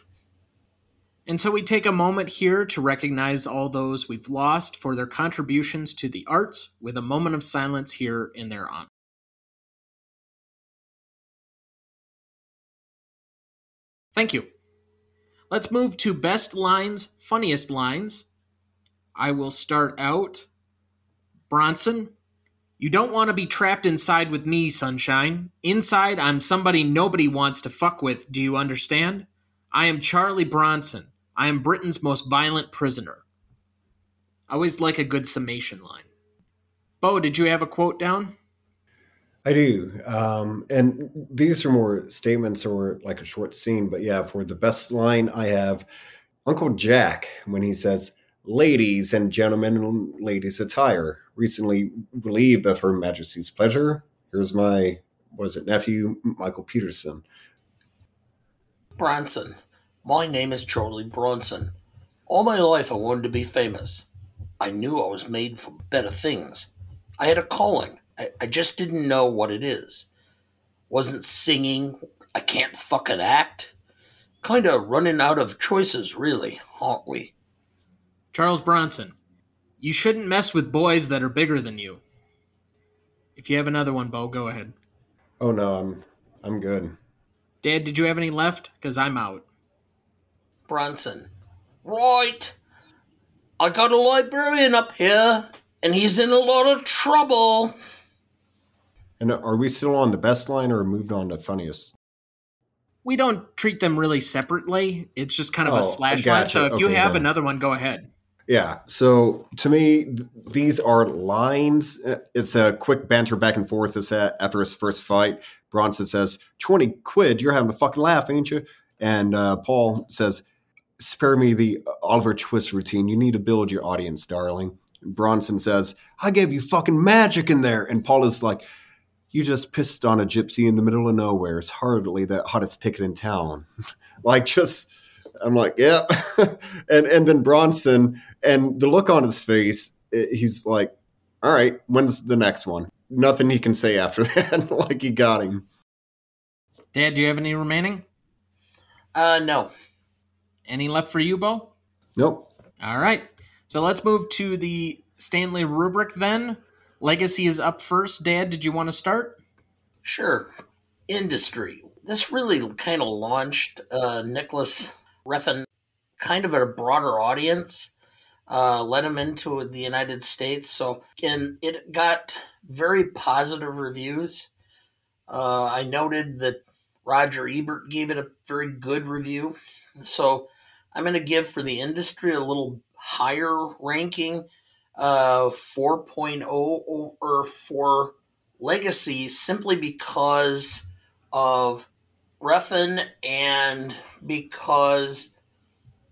And so we take a moment here to recognize all those we've lost for their contributions to the arts with a moment of silence here in their honor. Thank you. Let's move to best lines, funniest lines. I will start out Bronson, you don't want to be trapped inside with me, sunshine. Inside, I'm somebody nobody wants to fuck with, do you understand? I am Charlie Bronson. I am Britain's most violent prisoner. I always like a good summation line. Bo, did you have a quote down? I do. Um, and these are more statements or like a short scene, but yeah, for the best line, I have Uncle Jack when he says, Ladies and gentlemen in ladies' attire, recently relieved of Her Majesty's pleasure. Here's my, was it nephew, Michael Peterson. Bronson. My name is Charlie Bronson. All my life I wanted to be famous. I knew I was made for better things. I had a calling. I, I just didn't know what it is. Wasn't singing. I can't fucking act. Kind of running out of choices, really, aren't we? Charles Bronson. You shouldn't mess with boys that are bigger than you. If you have another one, Bo, go ahead. Oh no, I'm I'm good. Dad, did you have any left? Because I'm out. Bronson. Right. I got a librarian up here, and he's in a lot of trouble. And are we still on the best line or moved on to funniest? We don't treat them really separately. It's just kind of oh, a slash gotcha. line. So if okay, you have then. another one, go ahead. Yeah. So to me, th- these are lines. It's a quick banter back and forth. It's after his first fight. Bronson says, 20 quid, you're having a fucking laugh, ain't you? And uh, Paul says, spare me the Oliver Twist routine. You need to build your audience, darling. And Bronson says, I gave you fucking magic in there. And Paul is like, you just pissed on a gypsy in the middle of nowhere. It's hardly the hottest ticket in town. like just I'm like, yeah. and and then Bronson and the look on his face, he's like, all right, when's the next one? Nothing he can say after that. like he got him. Dad, do you have any remaining? Uh, no. Any left for you, Bo? Nope. All right. So let's move to the Stanley rubric then. Legacy is up first. Dad, did you want to start? Sure. Industry. This really kind of launched uh, Nicolas Refn kind of a broader audience, uh, led him into the United States. So, and it got very positive reviews. Uh, I noted that Roger Ebert gave it a very good review. So, I'm going to give for the industry a little higher ranking, uh, 4.0 over for Legacy, simply because of Refn and because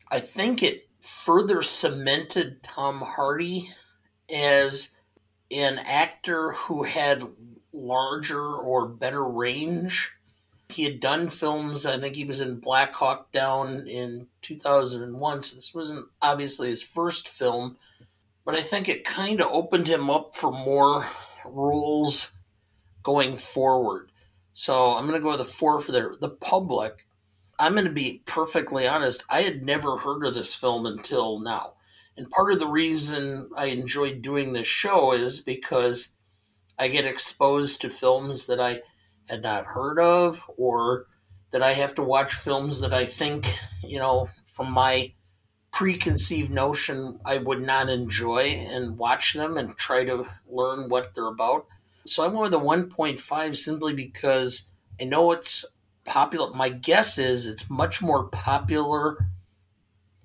I think it further cemented Tom Hardy as an actor who had larger or better range. He had done films, I think he was in Black Hawk Down in 2001, so this wasn't obviously his first film, but I think it kind of opened him up for more roles going forward. So I'm going to go with a four for the, the public. I'm going to be perfectly honest. I had never heard of this film until now. And part of the reason I enjoyed doing this show is because I get exposed to films that I had not heard of or that I have to watch films that I think, you know, from my preconceived notion I would not enjoy and watch them and try to learn what they're about. So I went with a 1.5 simply because I know it's popular. My guess is it's much more popular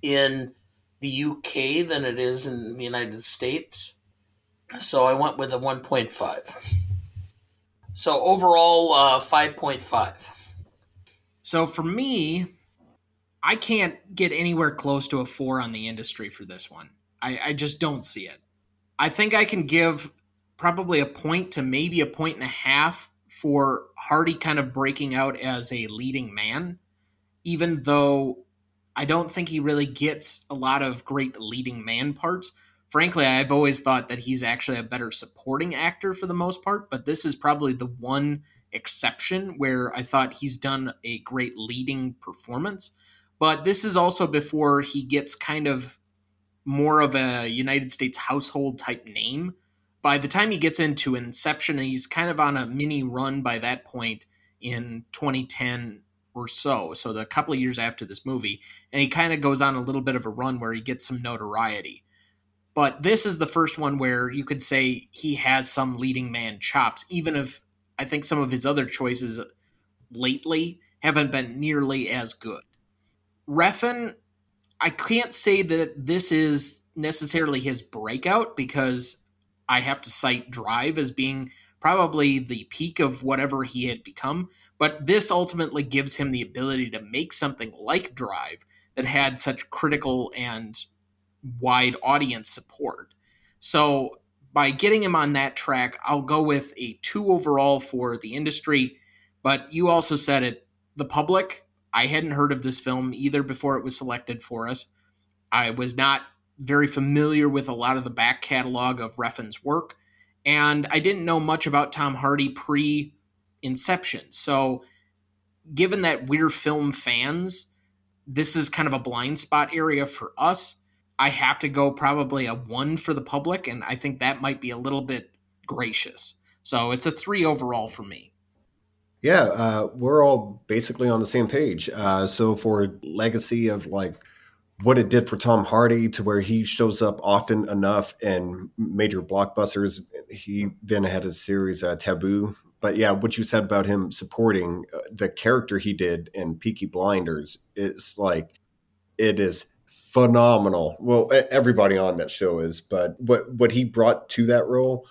in the UK than it is in the United States. So I went with a 1.5. So overall, uh, 5.5. So for me, I can't get anywhere close to a four on the industry for this one. I, I just don't see it. I think I can give probably a point to maybe a point and a half for Hardy kind of breaking out as a leading man, even though I don't think he really gets a lot of great leading man parts. Frankly, I've always thought that he's actually a better supporting actor for the most part, but this is probably the one exception where I thought he's done a great leading performance. But this is also before he gets kind of more of a United States household type name. By the time he gets into Inception, he's kind of on a mini run by that point in 2010 or so. So, the couple of years after this movie. And he kind of goes on a little bit of a run where he gets some notoriety. But this is the first one where you could say he has some leading man chops, even if I think some of his other choices lately haven't been nearly as good. Refn, I can't say that this is necessarily his breakout because I have to cite Drive as being probably the peak of whatever he had become. But this ultimately gives him the ability to make something like Drive that had such critical and wide audience support. So by getting him on that track, I'll go with a two overall for the industry. But you also said it the public I hadn't heard of this film either before it was selected for us. I was not very familiar with a lot of the back catalog of Refn's work, and I didn't know much about Tom Hardy pre Inception. So, given that we're film fans, this is kind of a blind spot area for us. I have to go probably a one for the public, and I think that might be a little bit gracious. So, it's a three overall for me. Yeah, uh, we're all basically on the same page. Uh, so for legacy of like what it did for Tom Hardy to where he shows up often enough in major blockbusters, he then had a series uh, Taboo. But yeah, what you said about him supporting uh, the character he did in Peaky Blinders is like it is phenomenal. Well, everybody on that show is, but what what he brought to that role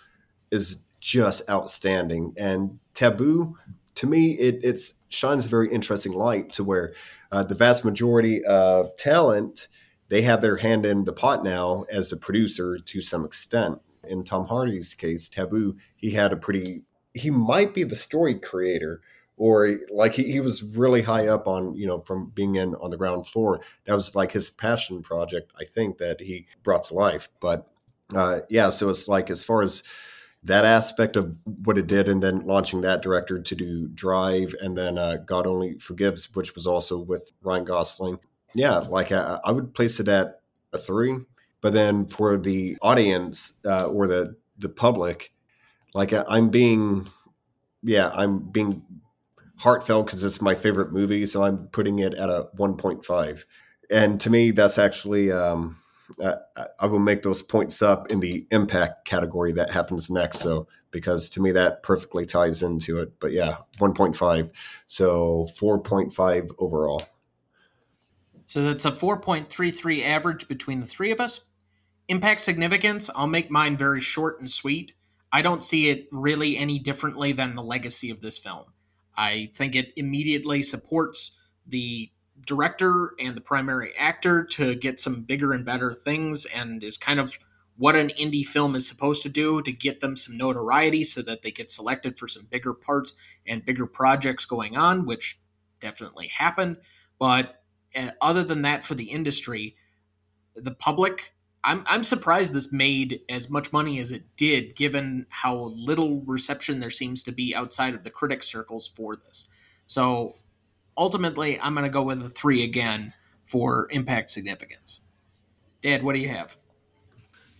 is just outstanding. And Taboo to me, it it's shines a very interesting light to where uh, the vast majority of talent they have their hand in the pot now as a producer to some extent. In Tom Hardy's case, Taboo, he had a pretty he might be the story creator or like he, he was really high up on you know from being in on the ground floor that was like his passion project i think that he brought to life but uh yeah so it's like as far as that aspect of what it did, and then launching that director to do Drive, and then uh, God Only Forgives, which was also with Ryan Gosling. Yeah, like I, I would place it at a three. But then for the audience uh, or the the public, like I'm being, yeah, I'm being heartfelt because it's my favorite movie, so I'm putting it at a 1.5. And to me, that's actually um, I will make those points up in the impact category that happens next. So, because to me that perfectly ties into it. But yeah, 1.5. So 4.5 overall. So that's a 4.33 average between the three of us. Impact significance, I'll make mine very short and sweet. I don't see it really any differently than the legacy of this film. I think it immediately supports the director and the primary actor to get some bigger and better things and is kind of what an indie film is supposed to do to get them some notoriety so that they get selected for some bigger parts and bigger projects going on, which definitely happened. But uh, other than that, for the industry, the public, I'm I'm surprised this made as much money as it did, given how little reception there seems to be outside of the critic circles for this. So ultimately, I'm going to go with a three again for impact significance. Dad, what do you have?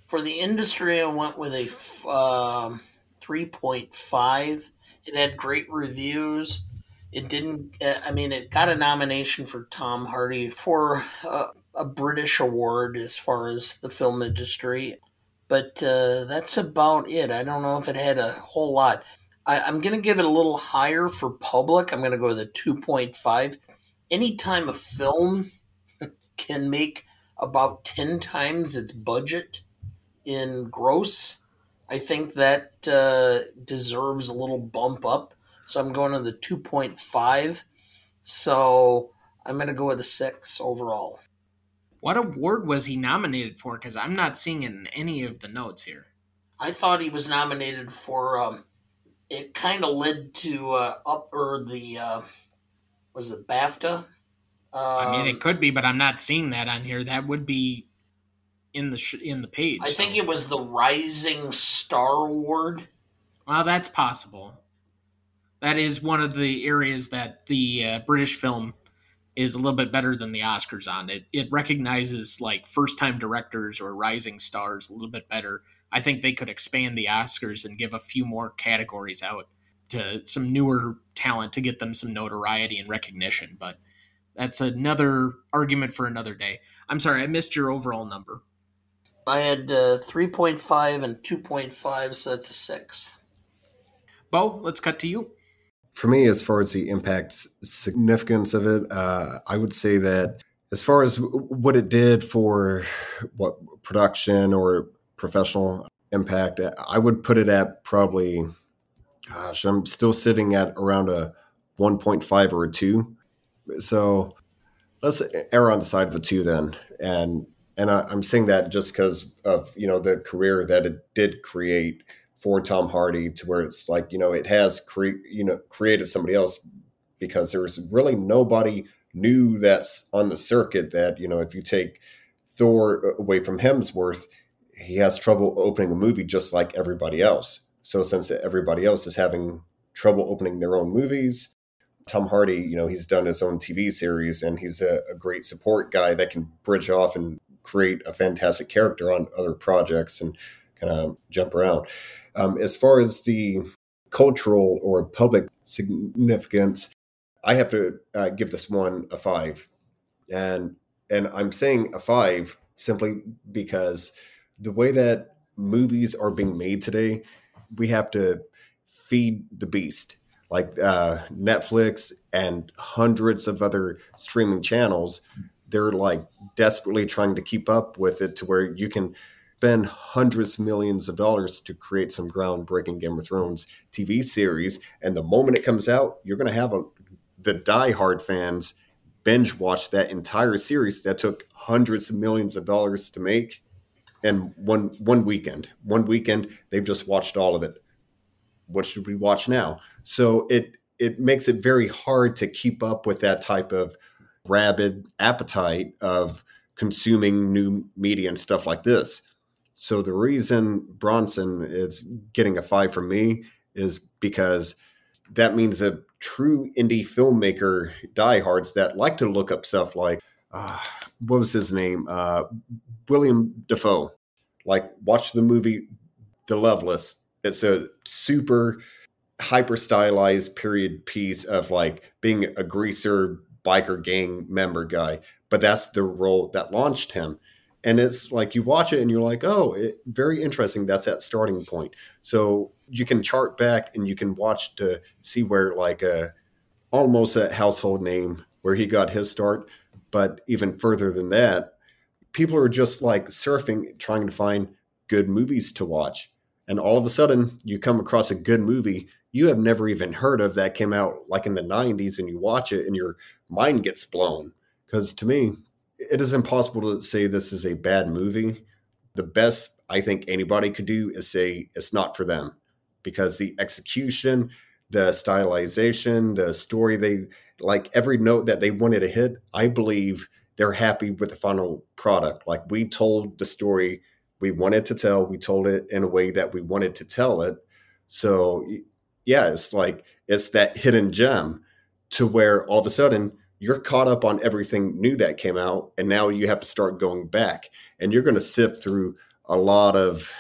For the industry, I went with a um, 3.5. It had great reviews. It didn't, I mean, it got a nomination for Tom Hardy for uh, a British award as far as the film industry, but uh, that's about it. I don't know if it had a whole lot. I, am going to give it a little higher for public. I'm going to go with a 2.5. Anytime a film can make about 10 times its budget in gross, I think that uh, deserves a little bump up. So I'm going to the 2.5. So I'm going to go with a 6 overall. What award was he nominated for? Because I'm not seeing it in any of the notes here. I thought he was nominated for. Um, it kind of led to uh, up or the uh, was it BAFTA? Um, I mean, it um, could be, but I'm not seeing that on here. That would be in the sh- in the page. I so. think it was the Rising Star Award. Well, that's possible. That is one of the areas that the uh, British film is a little bit better than the Oscars on it. It recognizes like first time directors or rising stars a little bit better. I think they could expand the Oscars and give a few more categories out to some newer talent to get them some notoriety and recognition. But that's another argument for another day. I'm sorry, I missed your overall number. I had uh, 3.5 and 2.5, so that's a 6. Bo, let's cut to you for me, as far as the impact significance of it, uh, I would say that as far as what it did for what production or professional impact, I would put it at probably, gosh, I'm still sitting at around a 1.5 or a 2. So let's err on the side of a 2 then. And and I, I'm saying that just because of you know the career that it did create for Tom Hardy to where it's like you know it has cre- you know created somebody else because there's really nobody new that's on the circuit that you know if you take Thor away from Hemsworth he has trouble opening a movie just like everybody else. So since everybody else is having trouble opening their own movies Tom Hardy you know he's done his own TV series and he's a, a great support guy that can bridge off and create a fantastic character on other projects and kind of jump around um, as far as the cultural or public significance, I have to uh, give this one a five, and and I'm saying a five simply because the way that movies are being made today, we have to feed the beast. Like uh, Netflix and hundreds of other streaming channels, they're like desperately trying to keep up with it to where you can spend hundreds of millions of dollars to create some groundbreaking Game of Thrones TV series, and the moment it comes out, you're going to have a, the die-hard fans binge watch that entire series that took hundreds of millions of dollars to make, and one one weekend, one weekend they've just watched all of it. What should we watch now? So it it makes it very hard to keep up with that type of rabid appetite of consuming new media and stuff like this. So the reason Bronson is getting a five from me is because that means a true indie filmmaker diehards that like to look up stuff like uh, what was his name uh, William Dafoe. Like watch the movie The Loveless. It's a super hyper stylized period piece of like being a greaser biker gang member guy, but that's the role that launched him and it's like you watch it and you're like oh it, very interesting. That's that starting point. So you can chart back and you can watch to see where like a almost a household name where he got his start. But even further than that people are just like surfing trying to find good movies to watch. And all of a sudden you come across a good movie you have never even heard of that came out like in the 90s and you watch it and your mind gets blown. Because to me it is impossible to say this is a bad movie. The best I think anybody could do is say it's not for them because the execution, the stylization, the story they like every note that they wanted to hit, I believe they're happy with the final product. Like we told the story we wanted to tell, we told it in a way that we wanted to tell it. So yeah, it's like it's that hidden gem to where all of a sudden you're caught up on everything new that came out and now you have to start going back and you're going to sift through a lot of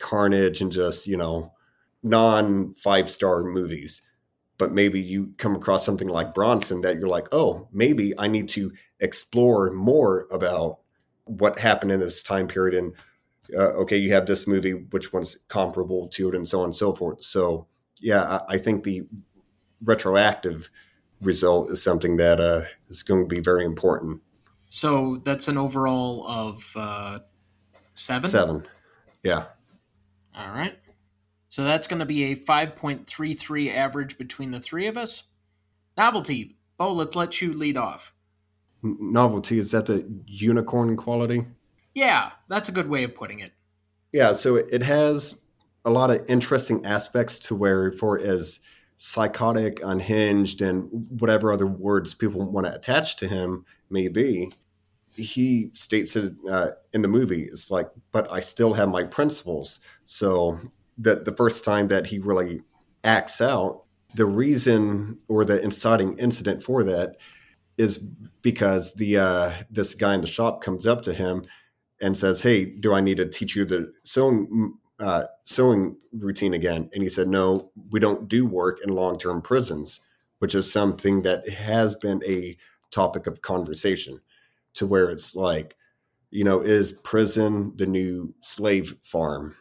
carnage and just, you know, non five star movies but maybe you come across something like Bronson that you're like, oh, maybe I need to explore more about what happened in this time period. And uh, okay, you have this movie, which one's comparable to it, and so on and so forth. So, yeah, I, I think the retroactive result is something that uh, is going to be very important. So that's an overall of uh, seven. Seven, yeah. All right. So that's going to be a 5.33 average between the three of us. Novelty. Bo, let's let you lead off. Novelty, is that the unicorn quality? Yeah, that's a good way of putting it. Yeah, so it has a lot of interesting aspects to where, for as psychotic, unhinged, and whatever other words people want to attach to him may be, he states it uh, in the movie. It's like, but I still have my principles. So that the first time that he really acts out, the reason or the inciting incident for that is because the uh, this guy in the shop comes up to him and says, "Hey, do I need to teach you the sewing uh, sewing routine again?" And he said, "No, we don't do work in long term prisons," which is something that has been a topic of conversation, to where it's like, you know, is prison the new slave farm?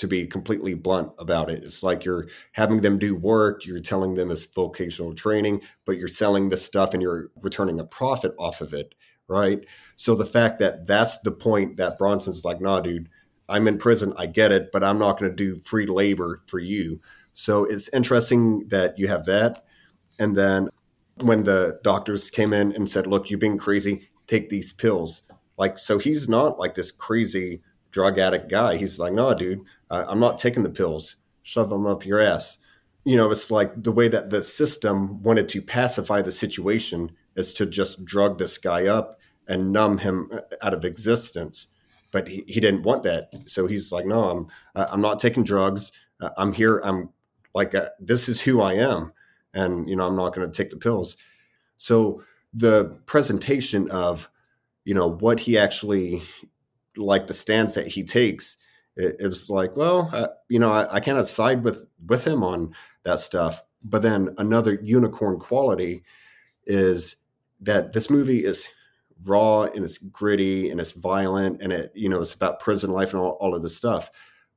to be completely blunt about it. It's like you're having them do work, you're telling them it's vocational training, but you're selling this stuff and you're returning a profit off of it, right? So the fact that that's the point that Bronson's like, nah, dude, I'm in prison, I get it, but I'm not going to do free labor for you. So it's interesting that you have that. And then when the doctors came in and said, look, you've been crazy, take these pills. Like, so he's not like this crazy drug addict guy. He's like, no, dude, I'm not taking the pills. Shove them up your ass. You know, it's like the way that the system wanted to pacify the situation is to just drug this guy up and numb him uh, out of existence. But he, he didn't want that. So he's like, no, I'm, I'm not taking drugs. Uh, I'm here. I'm like, uh, this is who I am. And, you know, I'm not going to take the pills. So the presentation of, you know, what he actually like the stance that he takes, it, it was like, well, uh, you know, I, I cannot side with with him on that stuff. But then another unicorn quality is that this movie is raw and it's gritty and it's violent and it you know it's about prison life and all, all of this stuff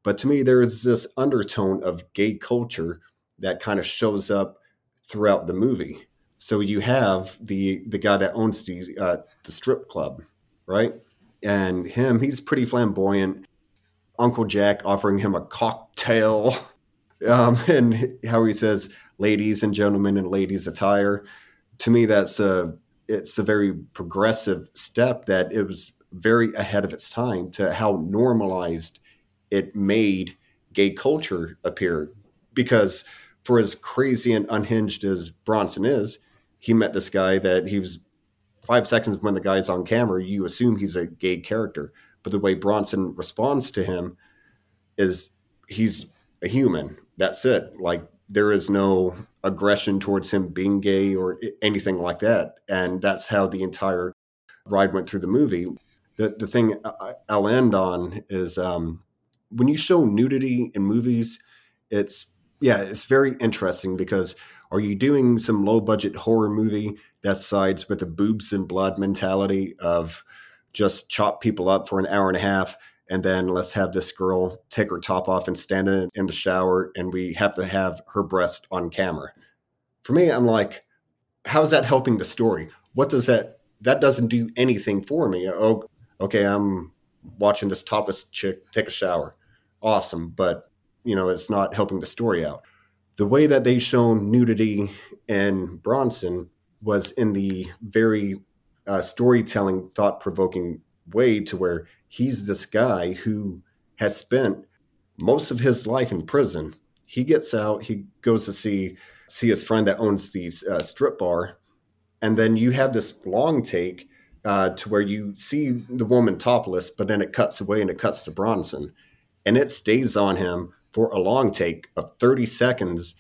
but to me there's this undertone of gay culture that kind of shows up throughout the movie so you have the the guy that owns the uh, the strip club right and him, he's pretty flamboyant. Uncle Jack offering him a cocktail, um, and how he says, "Ladies and gentlemen in ladies' attire." To me, that's a it's a very progressive step that it was very ahead of its time to how normalized it made gay culture appear. Because for as crazy and unhinged as Bronson is, he met this guy that he was five seconds when the guy's on camera, you assume he's a gay character. But the way Bronson responds to him is he's a human. That's it. Like there is no aggression towards him being gay or anything like that. And that's how the entire ride went through the movie. The, the thing I'll end on is um, when you show nudity in movies, it's yeah, it's very interesting because are you doing some low budget horror movie that sides with the boobs and blood mentality of just chop people up for an hour and a half and then let's have this girl take her top off and stand in, in the shower and we have to have her breast on camera. For me i'm like how's that helping the story? What does that that doesn't do anything for me. Oh okay i'm watching this topless chick take a shower. Awesome but you know it's not helping the story out. The way that they shown nudity in Bronson was in the very uh, storytelling, thought provoking way to where he's this guy who has spent most of his life in prison. He gets out, he goes to see see his friend that owns the uh, strip bar, and then you have this long take uh, to where you see the woman topless, but then it cuts away and it cuts to Bronson, and it stays on him for a long take of 30 seconds.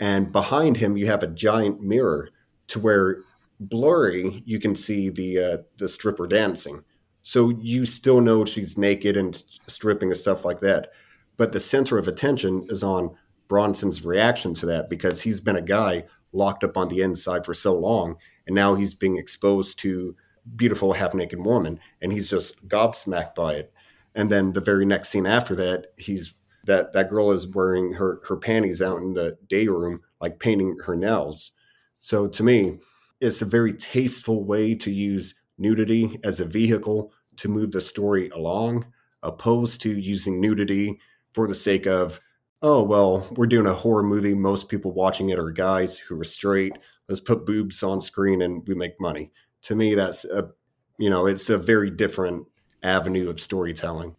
And behind him, you have a giant mirror to where blurry you can see the uh, the stripper dancing. So you still know she's naked and stripping and stuff like that. But the center of attention is on Bronson's reaction to that because he's been a guy locked up on the inside for so long, and now he's being exposed to beautiful half naked woman, and he's just gobsmacked by it. And then the very next scene after that, he's that that girl is wearing her her panties out in the day room, like painting her nails. So to me, it's a very tasteful way to use nudity as a vehicle to move the story along, opposed to using nudity for the sake of, oh, well, we're doing a horror movie. Most people watching it are guys who are straight. Let's put boobs on screen and we make money. To me, that's a, you know, it's a very different avenue of storytelling.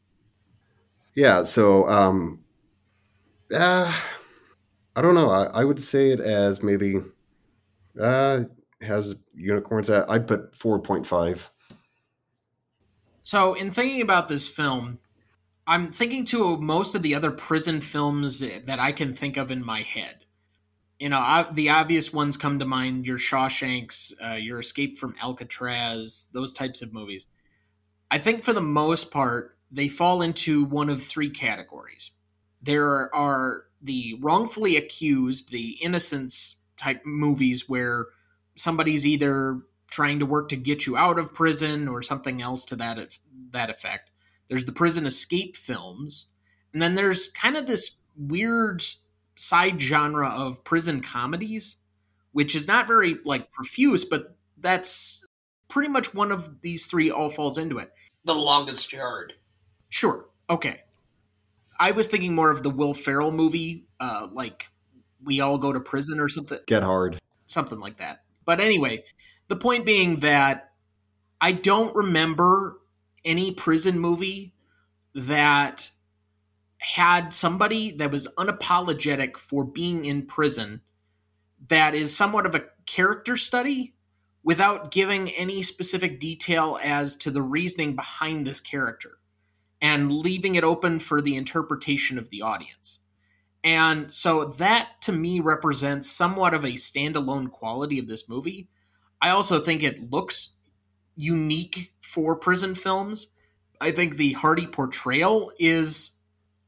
Yeah. So, um, uh, I don't know. I, I would say it as maybe, uh, has unicorns at, I'd put 4.5. So, in thinking about this film, I'm thinking to most of the other prison films that I can think of in my head. You know, I, the obvious ones come to mind: your Shawshanks, uh, your Escape from Alcatraz, those types of movies. I think for the most part, they fall into one of three categories. There are the wrongfully accused, the innocence type movies where somebody's either trying to work to get you out of prison or something else to that that effect. There's the prison escape films, and then there's kind of this weird side genre of prison comedies, which is not very like profuse, but that's pretty much one of these three all falls into it. The longest yard. Sure. Okay. I was thinking more of the Will Ferrell movie, uh, like we all go to prison or something. Get hard. Something like that. But anyway, the point being that I don't remember any prison movie that had somebody that was unapologetic for being in prison that is somewhat of a character study without giving any specific detail as to the reasoning behind this character and leaving it open for the interpretation of the audience. And so that to me represents somewhat of a standalone quality of this movie. I also think it looks unique for prison films. I think the Hardy portrayal is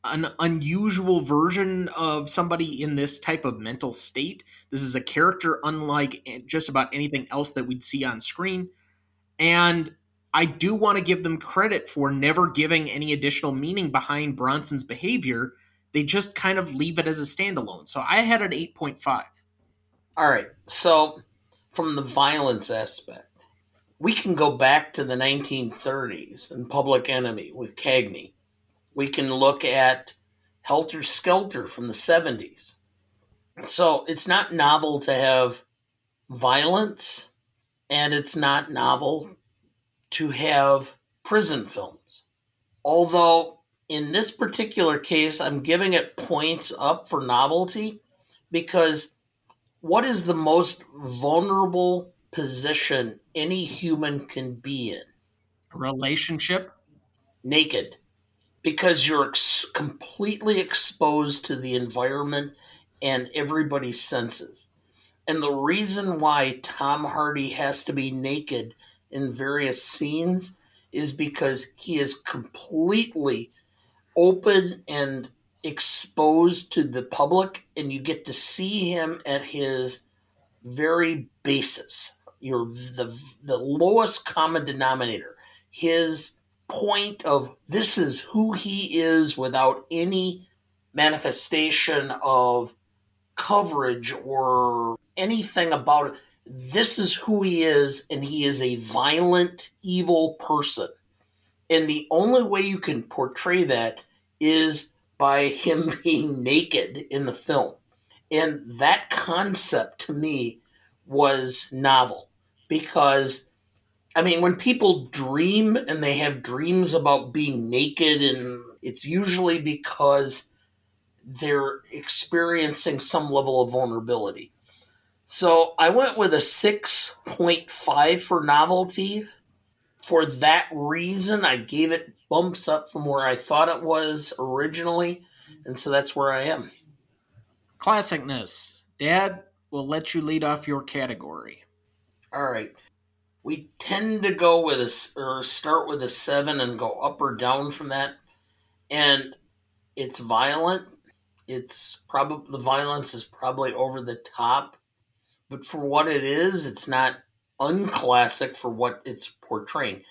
an unusual version of somebody in this type of mental state. This is a character unlike just about anything else that we'd see on screen. And I do want to give them credit for never giving any additional meaning behind Bronson's behavior. They just kind of leave it as a standalone. So I had an 8.5. All right. So, from the violence aspect, we can go back to the 1930s and Public Enemy with Cagney. We can look at Helter Skelter from the 70s. So it's not novel to have violence, and it's not novel to have prison films. Although in this particular case, I'm giving it points up for novelty because what is the most vulnerable position any human can be in. A relationship? Naked. Because you're ex- completely exposed to the environment and everybody's senses. And the reason why Tom Hardy has to be naked in various scenes is because he is completely open and exposed to the public, and you get to see him at his very basis your the the lowest common denominator. His point of this is who he is without any manifestation of coverage or anything about it. This is who he is, and he is a violent, evil person. And the only way you can portray that is by him being naked in the film. And that concept to me was novel because I mean, when people dream and they have dreams about being naked, and it's usually because they're experiencing some level of vulnerability. So I went with a 6.5 for novelty. For that reason, I gave it bumps up from where I thought it was originally, and so that's where I am. Classicness. Dad, will let you lead off your category. All right. We tend to go with a or start with a seven and go up or down from that, and it's violent. It's probably the violence is probably over the top, but for what it is, it's not unclassic for what it's portraying.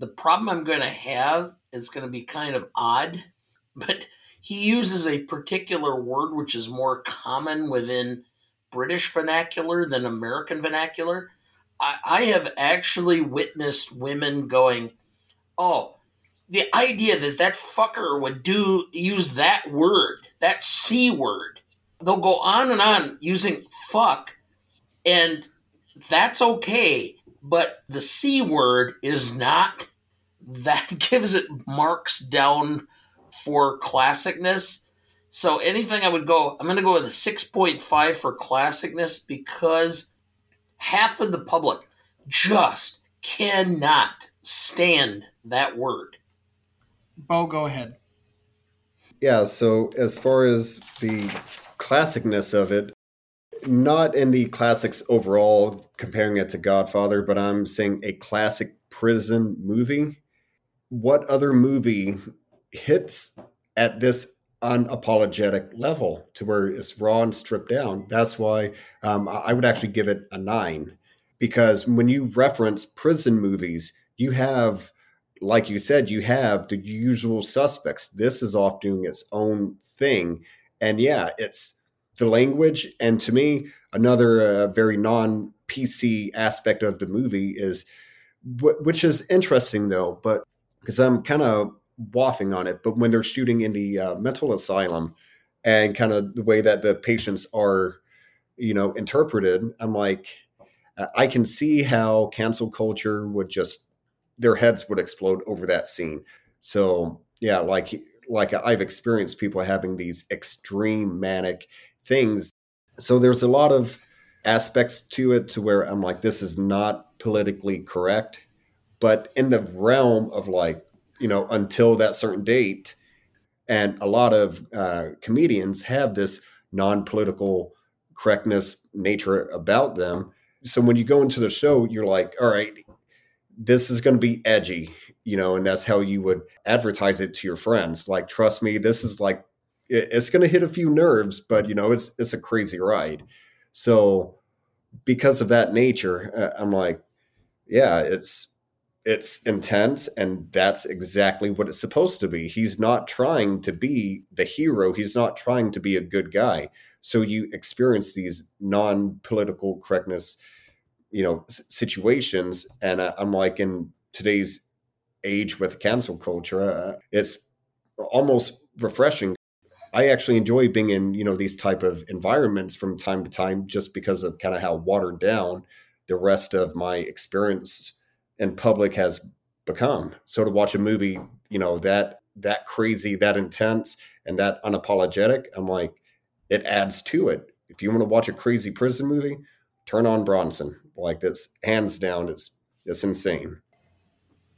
The problem I'm going to have is going to be kind of odd, but he uses a particular word which is more common within British vernacular than American vernacular. I, I have actually witnessed women going, "Oh, the idea that that fucker would do use that word, that c word." They'll go on and on using fuck, and that's okay. But the c word is not. That gives it marks down for classicness so anything I would go, I'm going to go with a 6.5 for classicness because half of the public just cannot stand that word. Bo, go ahead. Yeah, so as far as the classicness of it, not in the classics overall, comparing it to Godfather, but I'm saying a classic prison movie. What other movie hits at this unapologetic level to where it's raw and stripped down. That's why um, I would actually give it a nine because when you reference prison movies, you have, like you said, you have the usual suspects. This is off doing its own thing. And yeah, it's the language. And to me, another uh, very non PC aspect of the movie is, which is interesting though, but because I'm kind of waffing on it, but when they're shooting in the uh, mental asylum and kind of the way that the patients are, you know, interpreted, I'm like, I can see how cancel culture would just their heads would explode over that scene. So yeah, like like I've experienced people having these extreme manic things. So there's a lot of aspects to it to where I'm like, this is not politically correct. But in the realm of like you know, until that certain date. And a lot of uh, comedians have this non political correctness nature about them. So when you go into the show, you're like, all right, this is going to be edgy, you know, and that's how you would advertise it to your friends. Like, trust me, this is like, it's going to hit a few nerves, but you know, it's it's a crazy ride. So because of that nature, uh, I'm like, yeah, it's it's intense and that's exactly what it's supposed to be he's not trying to be the hero he's not trying to be a good guy so you experience these non-political correctness you know situations and i'm like in today's age with cancel culture uh, it's almost refreshing i actually enjoy being in you know these type of environments from time to time just because of kind of how watered down the rest of my experience in public has become. So to watch a movie, you know, that that crazy, that intense, and that unapologetic, I'm like, it adds to it. If you want to watch a crazy prison movie, turn on Bronson. Like this, hands down, it's it's insane.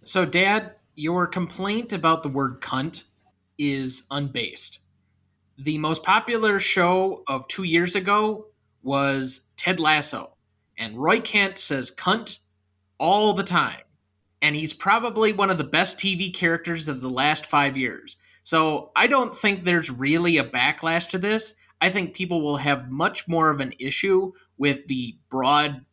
So, Dad, your complaint about the word cunt is unbased. The most popular show of two years ago was Ted Lasso, and Roy Kent says cunt all the time. And he's probably one of the best TV characters of the last five years. So I don't think there's really a backlash to this. I think people will have much more of an issue with the broad,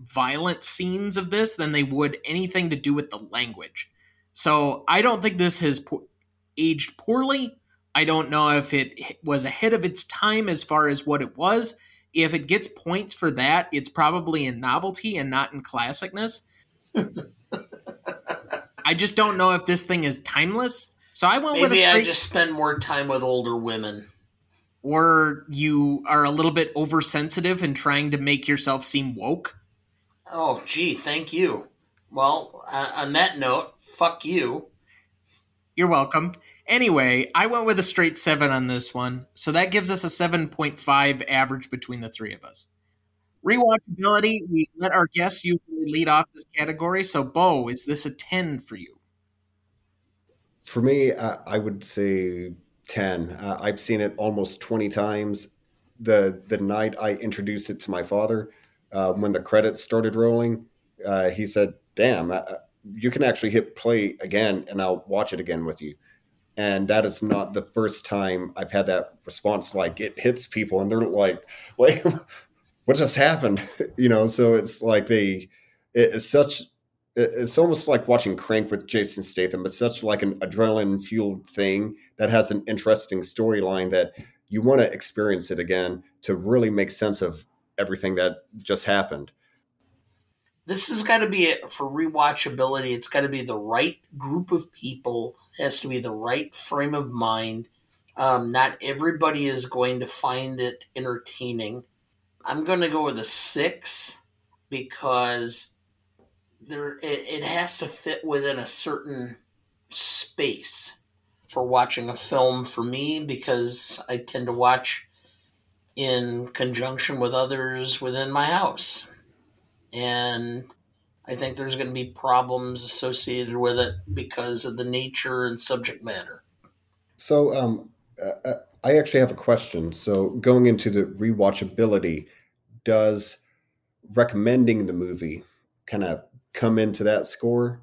violent scenes of this than they would anything to do with the language. So I don't think this has po- aged poorly. I don't know if it was ahead of its time as far as what it was. If it gets points for that, it's probably in novelty and not in classicness. I just don't know if this thing is timeless. So I went Maybe with a straight, I just spend more time with older women. Or you are a little bit oversensitive and trying to make yourself seem woke. Oh, gee, thank you. Well, uh, on that note, fuck you. You're welcome. Anyway, I went with a straight 7 on this one, so that gives us a 7.5 average between the three of us. Rewatchability, we let our guests usually lead off this category. So, Bo, is this a 10 for you? For me, uh, I would say 10. Uh, I've seen it almost 20 times. The the night I introduced it to my father, uh, when the credits started rolling, uh, he said, "Damn, uh, you can actually hit play again, and I'll watch it again with you." And that is not the first time I've had that response. Like it hits people, and they're like, "Wait, what just happened?" you know. So it's like they, it's such it's almost like watching Crank with Jason Statham. It's such like an adrenaline fueled thing that has an interesting storyline that you want to experience it again to really make sense of everything that just happened. This has got to be it for rewatchability. It's got to be the right group of people. It has to be the right frame of mind. Um, not everybody is going to find it entertaining. I'm going to go with a six because there it, it has to fit within a certain space for watching a film for me because I tend to watch in conjunction with others within my house. And I think there's going to be problems associated with it because of the nature and subject matter. So, um, uh, uh I actually have a question. So, going into the rewatchability, does recommending the movie kind of come into that score?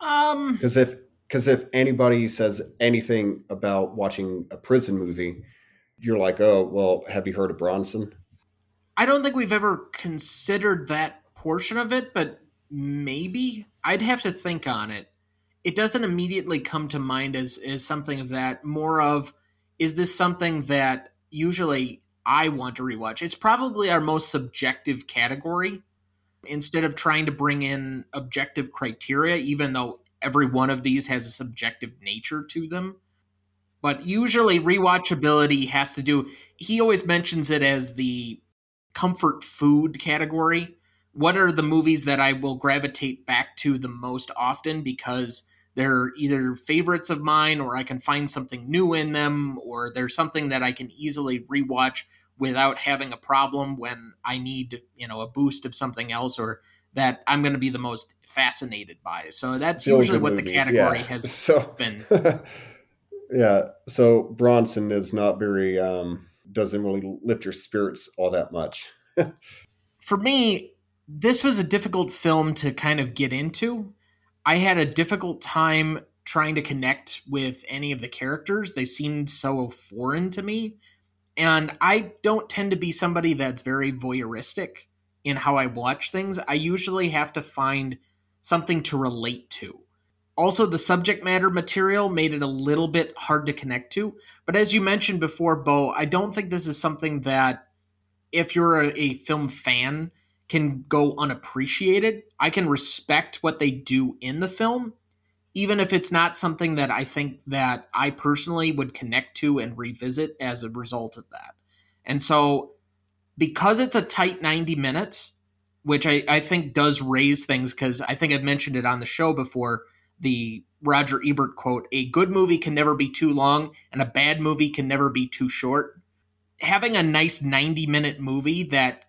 Um, because if because if anybody says anything about watching a prison movie, you're like, oh well, have you heard of Bronson? I don't think we've ever considered that portion of it, but maybe I'd have to think on it. It doesn't immediately come to mind as as something of that. More of is this something that usually I want to rewatch? It's probably our most subjective category instead of trying to bring in objective criteria, even though every one of these has a subjective nature to them. But usually, rewatchability has to do, he always mentions it as the comfort food category. What are the movies that I will gravitate back to the most often because they're either favorites of mine or I can find something new in them or there's something that I can easily rewatch without having a problem when I need, you know, a boost of something else or that I'm going to be the most fascinated by. So that's usually what movies, the category yeah. has so, been. yeah. So Bronson is not very, um, doesn't really lift your spirits all that much. For me, this was a difficult film to kind of get into. I had a difficult time trying to connect with any of the characters. They seemed so foreign to me. And I don't tend to be somebody that's very voyeuristic in how I watch things. I usually have to find something to relate to. Also, the subject matter material made it a little bit hard to connect to. But as you mentioned before, Bo, I don't think this is something that, if you're a, a film fan, can go unappreciated. I can respect what they do in the film, even if it's not something that I think that I personally would connect to and revisit as a result of that. And so because it's a tight 90 minutes, which I, I think does raise things because I think I've mentioned it on the show before, the Roger Ebert quote, a good movie can never be too long and a bad movie can never be too short. Having a nice 90 minute movie that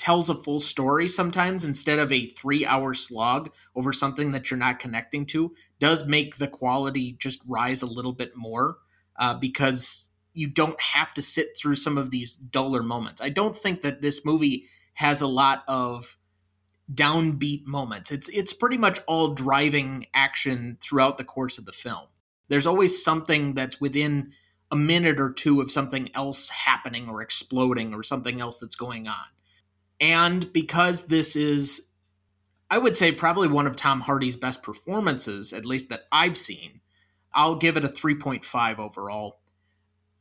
tells a full story sometimes instead of a three hour slog over something that you're not connecting to does make the quality just rise a little bit more uh, because you don't have to sit through some of these duller moments. I don't think that this movie has a lot of downbeat moments. It's it's pretty much all driving action throughout the course of the film. There's always something that's within a minute or two of something else happening or exploding or something else that's going on. And because this is, I would say, probably one of Tom Hardy's best performances, at least that I've seen, I'll give it a 3.5 overall.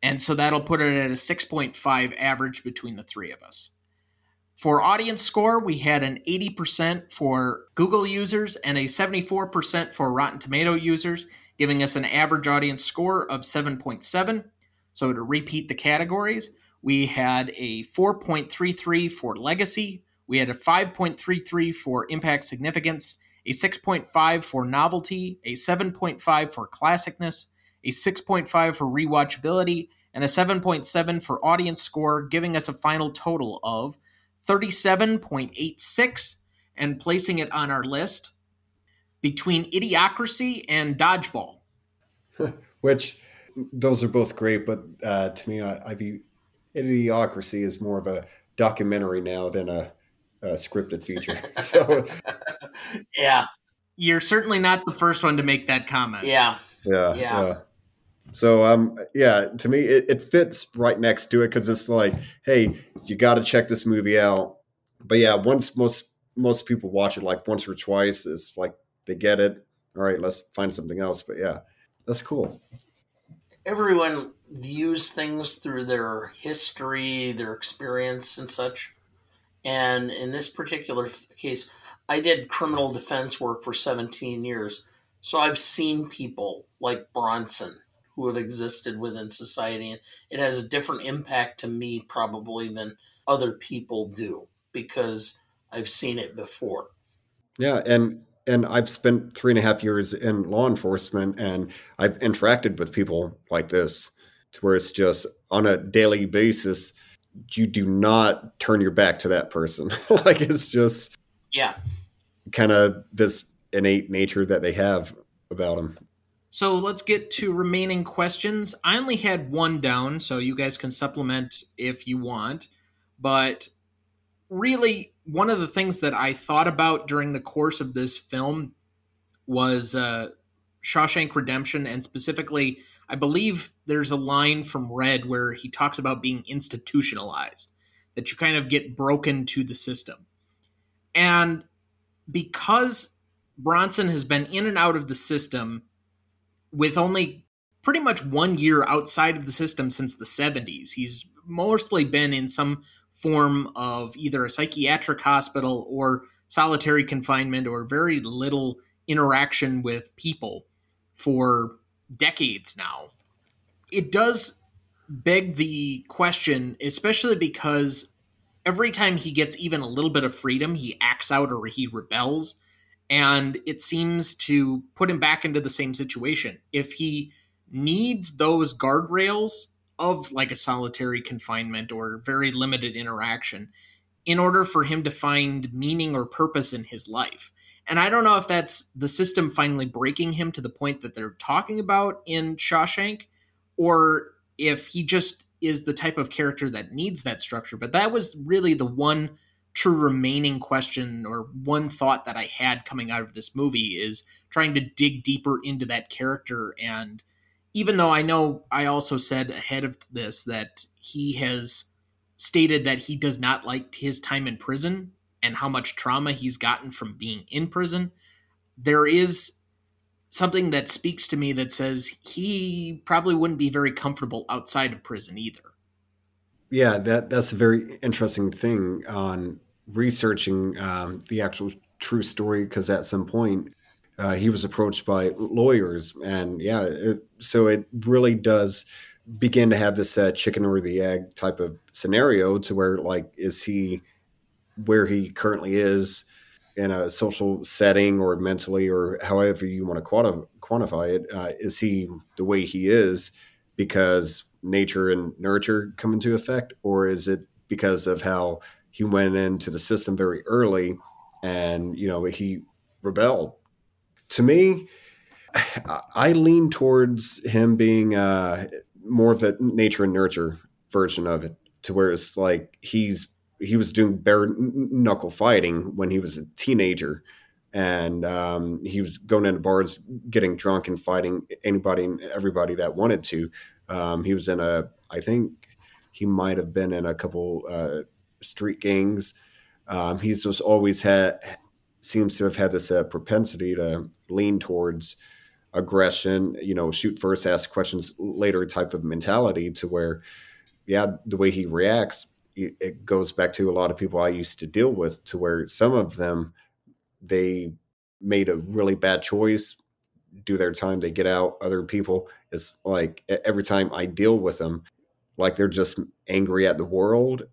And so that'll put it at a 6.5 average between the three of us. For audience score, we had an 80% for Google users and a 74% for Rotten Tomato users, giving us an average audience score of 7.7. So to repeat the categories, we had a 4.33 for legacy. We had a 5.33 for impact significance, a 6.5 for novelty, a 7.5 for classicness, a 6.5 for rewatchability, and a 7.7 for audience score, giving us a final total of 37.86 and placing it on our list between Idiocracy and Dodgeball. Which those are both great, but uh, to me, I, I view Idiocracy as more of a documentary now than a, a scripted feature. so, yeah, you're certainly not the first one to make that comment. Yeah, yeah, yeah. yeah. So um yeah, to me it, it fits right next to it because it's like, hey, you got to check this movie out. But yeah, once most most people watch it like once or twice, it's like they get it. All right, let's find something else. But yeah, that's cool. Everyone views things through their history, their experience, and such. And in this particular case, I did criminal defense work for 17 years. So I've seen people like Bronson who have existed within society. And it has a different impact to me probably than other people do because I've seen it before. Yeah, and and I've spent three and a half years in law enforcement, and I've interacted with people like this, to where it's just on a daily basis. You do not turn your back to that person. like it's just yeah, kind of this innate nature that they have about them. So let's get to remaining questions. I only had one down, so you guys can supplement if you want. But really, one of the things that I thought about during the course of this film was uh, Shawshank Redemption, and specifically, I believe there's a line from Red where he talks about being institutionalized, that you kind of get broken to the system. And because Bronson has been in and out of the system with only pretty much one year outside of the system since the 70s. He's mostly been in some form of either a psychiatric hospital or solitary confinement or very little interaction with people for decades now. It does beg the question, especially because every time he gets even a little bit of freedom, he acts out or he rebels and it seems to put him back into the same situation. If he needs those guardrails of like a solitary confinement or very limited interaction in order for him to find meaning or purpose in his life. And I don't know if that's the system finally breaking him to the point that they're talking about in Shawshank or if he just is the type of character that needs that structure. But that was really the one true remaining question or one thought that I had coming out of this movie is trying to dig deeper into that character. And even though I know I also said ahead of this that he has stated that he does not like his time in prison and how much trauma he's gotten from being in prison, there is something that speaks to me that says he probably wouldn't be very comfortable outside of prison either. Yeah, that that's a very interesting thing on researching um, the actual true story because at some point uh, he was approached by lawyers, and yeah, it, so it really does begin to have this uh, chicken or the egg type of scenario to where like is he where he currently is in a social setting or mentally or however you want to quantify, it, uh, is he the way he is because nature and nurture come into effect, or is it because of how he went into the system very early and, you know, he rebelled? To me, I lean towards him being uh, more of the nature and nurture version of it, to where it's like he's he was doing bare knuckle fighting when he was a teenager, and um, he was going into bars, getting drunk, and fighting anybody and everybody that wanted to. Um, he was in a, I think he might have been in a couple uh, street gangs. Um, he's just always had, seems to have had this uh, propensity to lean towards aggression, you know, shoot first, ask questions later type of mentality to where, yeah, the way he reacts, it goes back to a lot of people I used to deal with to where some of them, they made a really bad choice do their time, they get out. Other people is like every time I deal with them, like they're just angry at the world.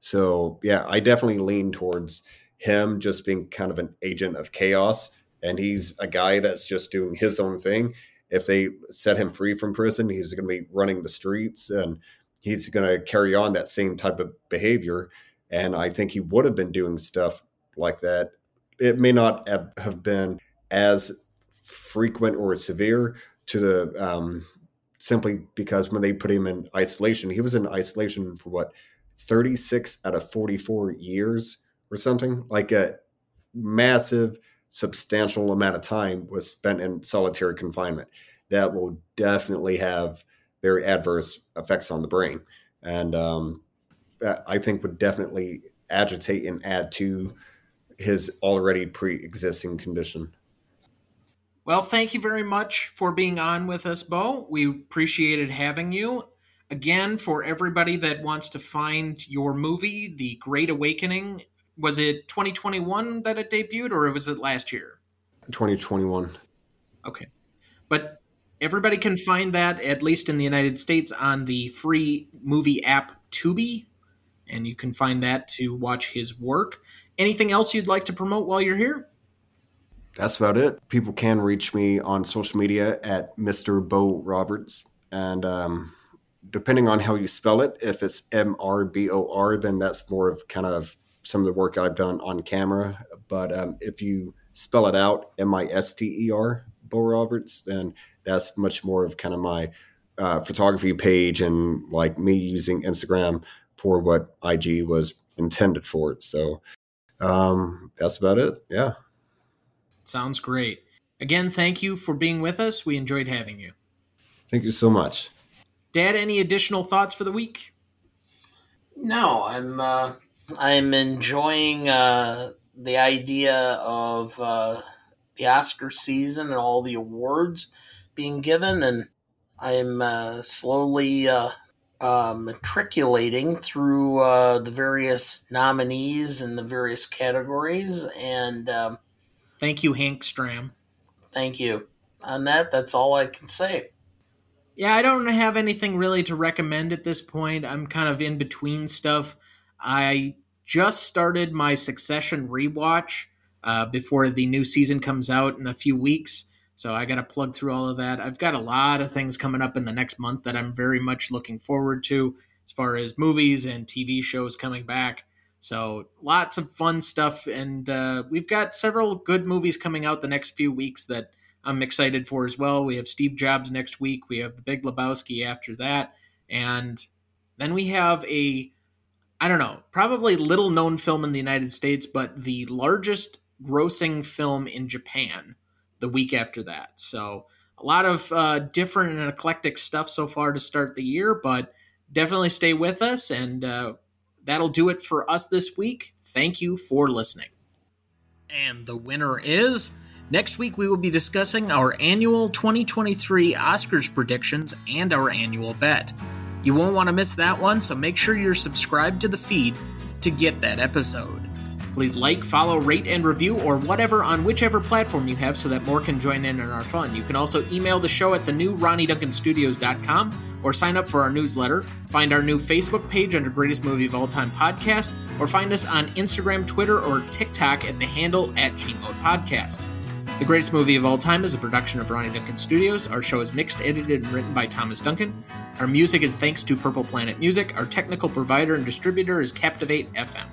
So yeah, I definitely lean towards him just being kind of an agent of chaos. And he's a guy that's just doing his own thing. If they set him free from prison, he's going to be running the streets and he's going to carry on that same type of behavior. And I think he would have been doing stuff like that. It may not have been as frequent or severe to the um, simply because when they put him in isolation, he was in isolation for what 36 out of 44 years or something? Like a massive substantial amount of time was spent in solitary confinement. That will definitely have very adverse effects on the brain. And um, i think would definitely agitate and add to his already pre-existing condition well thank you very much for being on with us bo. We appreciated having you. Again for everybody that wants to find your movie the great awakening was it 2021 that it debuted or was it last year? 2021 okay. But everybody can find that at least in the united states on the free movie app tubi and you can find that to watch his work. Anything else you'd like to promote while you're here that's about it people can reach me on social media at mr bo roberts and um, depending on how you spell it if it's m-r-b-o-r then that's more of kind of some of the work I've done on camera. But um, if you spell it out, M I S T E R, Bo Roberts, then that's much more of kind of my uh, photography page and like me using Instagram for what IG was intended for. So um, that's about it. Yeah. Sounds great. Again, thank you for being with us. We enjoyed having you. Thank you so much. Dad, any additional thoughts for the week? No, I'm uh, I'm enjoying uh, the idea of uh, the Oscar season and all the awards being given, and I'm uh, slowly uh, uh, matriculating through uh, the various nominees in the various categories. And um, thank you, Hank Stram. Thank you. On that, that's all I can say. Yeah, I don't have anything really to recommend at this point. I'm kind of in between stuff. I just started my Succession rewatch uh, before the new season comes out in a few weeks. So I got to plug through all of that. I've got a lot of things coming up in the next month that I'm very much looking forward to as far as movies and TV shows coming back. So lots of fun stuff. And uh, we've got several good movies coming out the next few weeks that I'm excited for as well. We have Steve Jobs next week. We have The Big Lebowski after that. And then we have a I don't know, probably little known film in the United States, but the largest grossing film in Japan the week after that. So a lot of uh, different and eclectic stuff so far to start the year, but definitely stay with us. And uh, that'll do it for us this week. Thank you for listening. And the winner is. Next week, we will be discussing our annual 2023 Oscars predictions and our annual bet. You won't want to miss that one, so make sure you're subscribed to the feed to get that episode. Please like, follow, rate, and review, or whatever on whichever platform you have so that more can join in on our fun. You can also email the show at the new RonnyDuncanStudios.com or sign up for our newsletter, find our new Facebook page under Greatest Movie of All Time Podcast, or find us on Instagram, Twitter, or TikTok at the handle at GMOAT Podcast. The Greatest Movie of All Time is a production of Ronny Duncan Studios. Our show is mixed, edited, and written by Thomas Duncan. Our music is thanks to Purple Planet Music. Our technical provider and distributor is Captivate FM.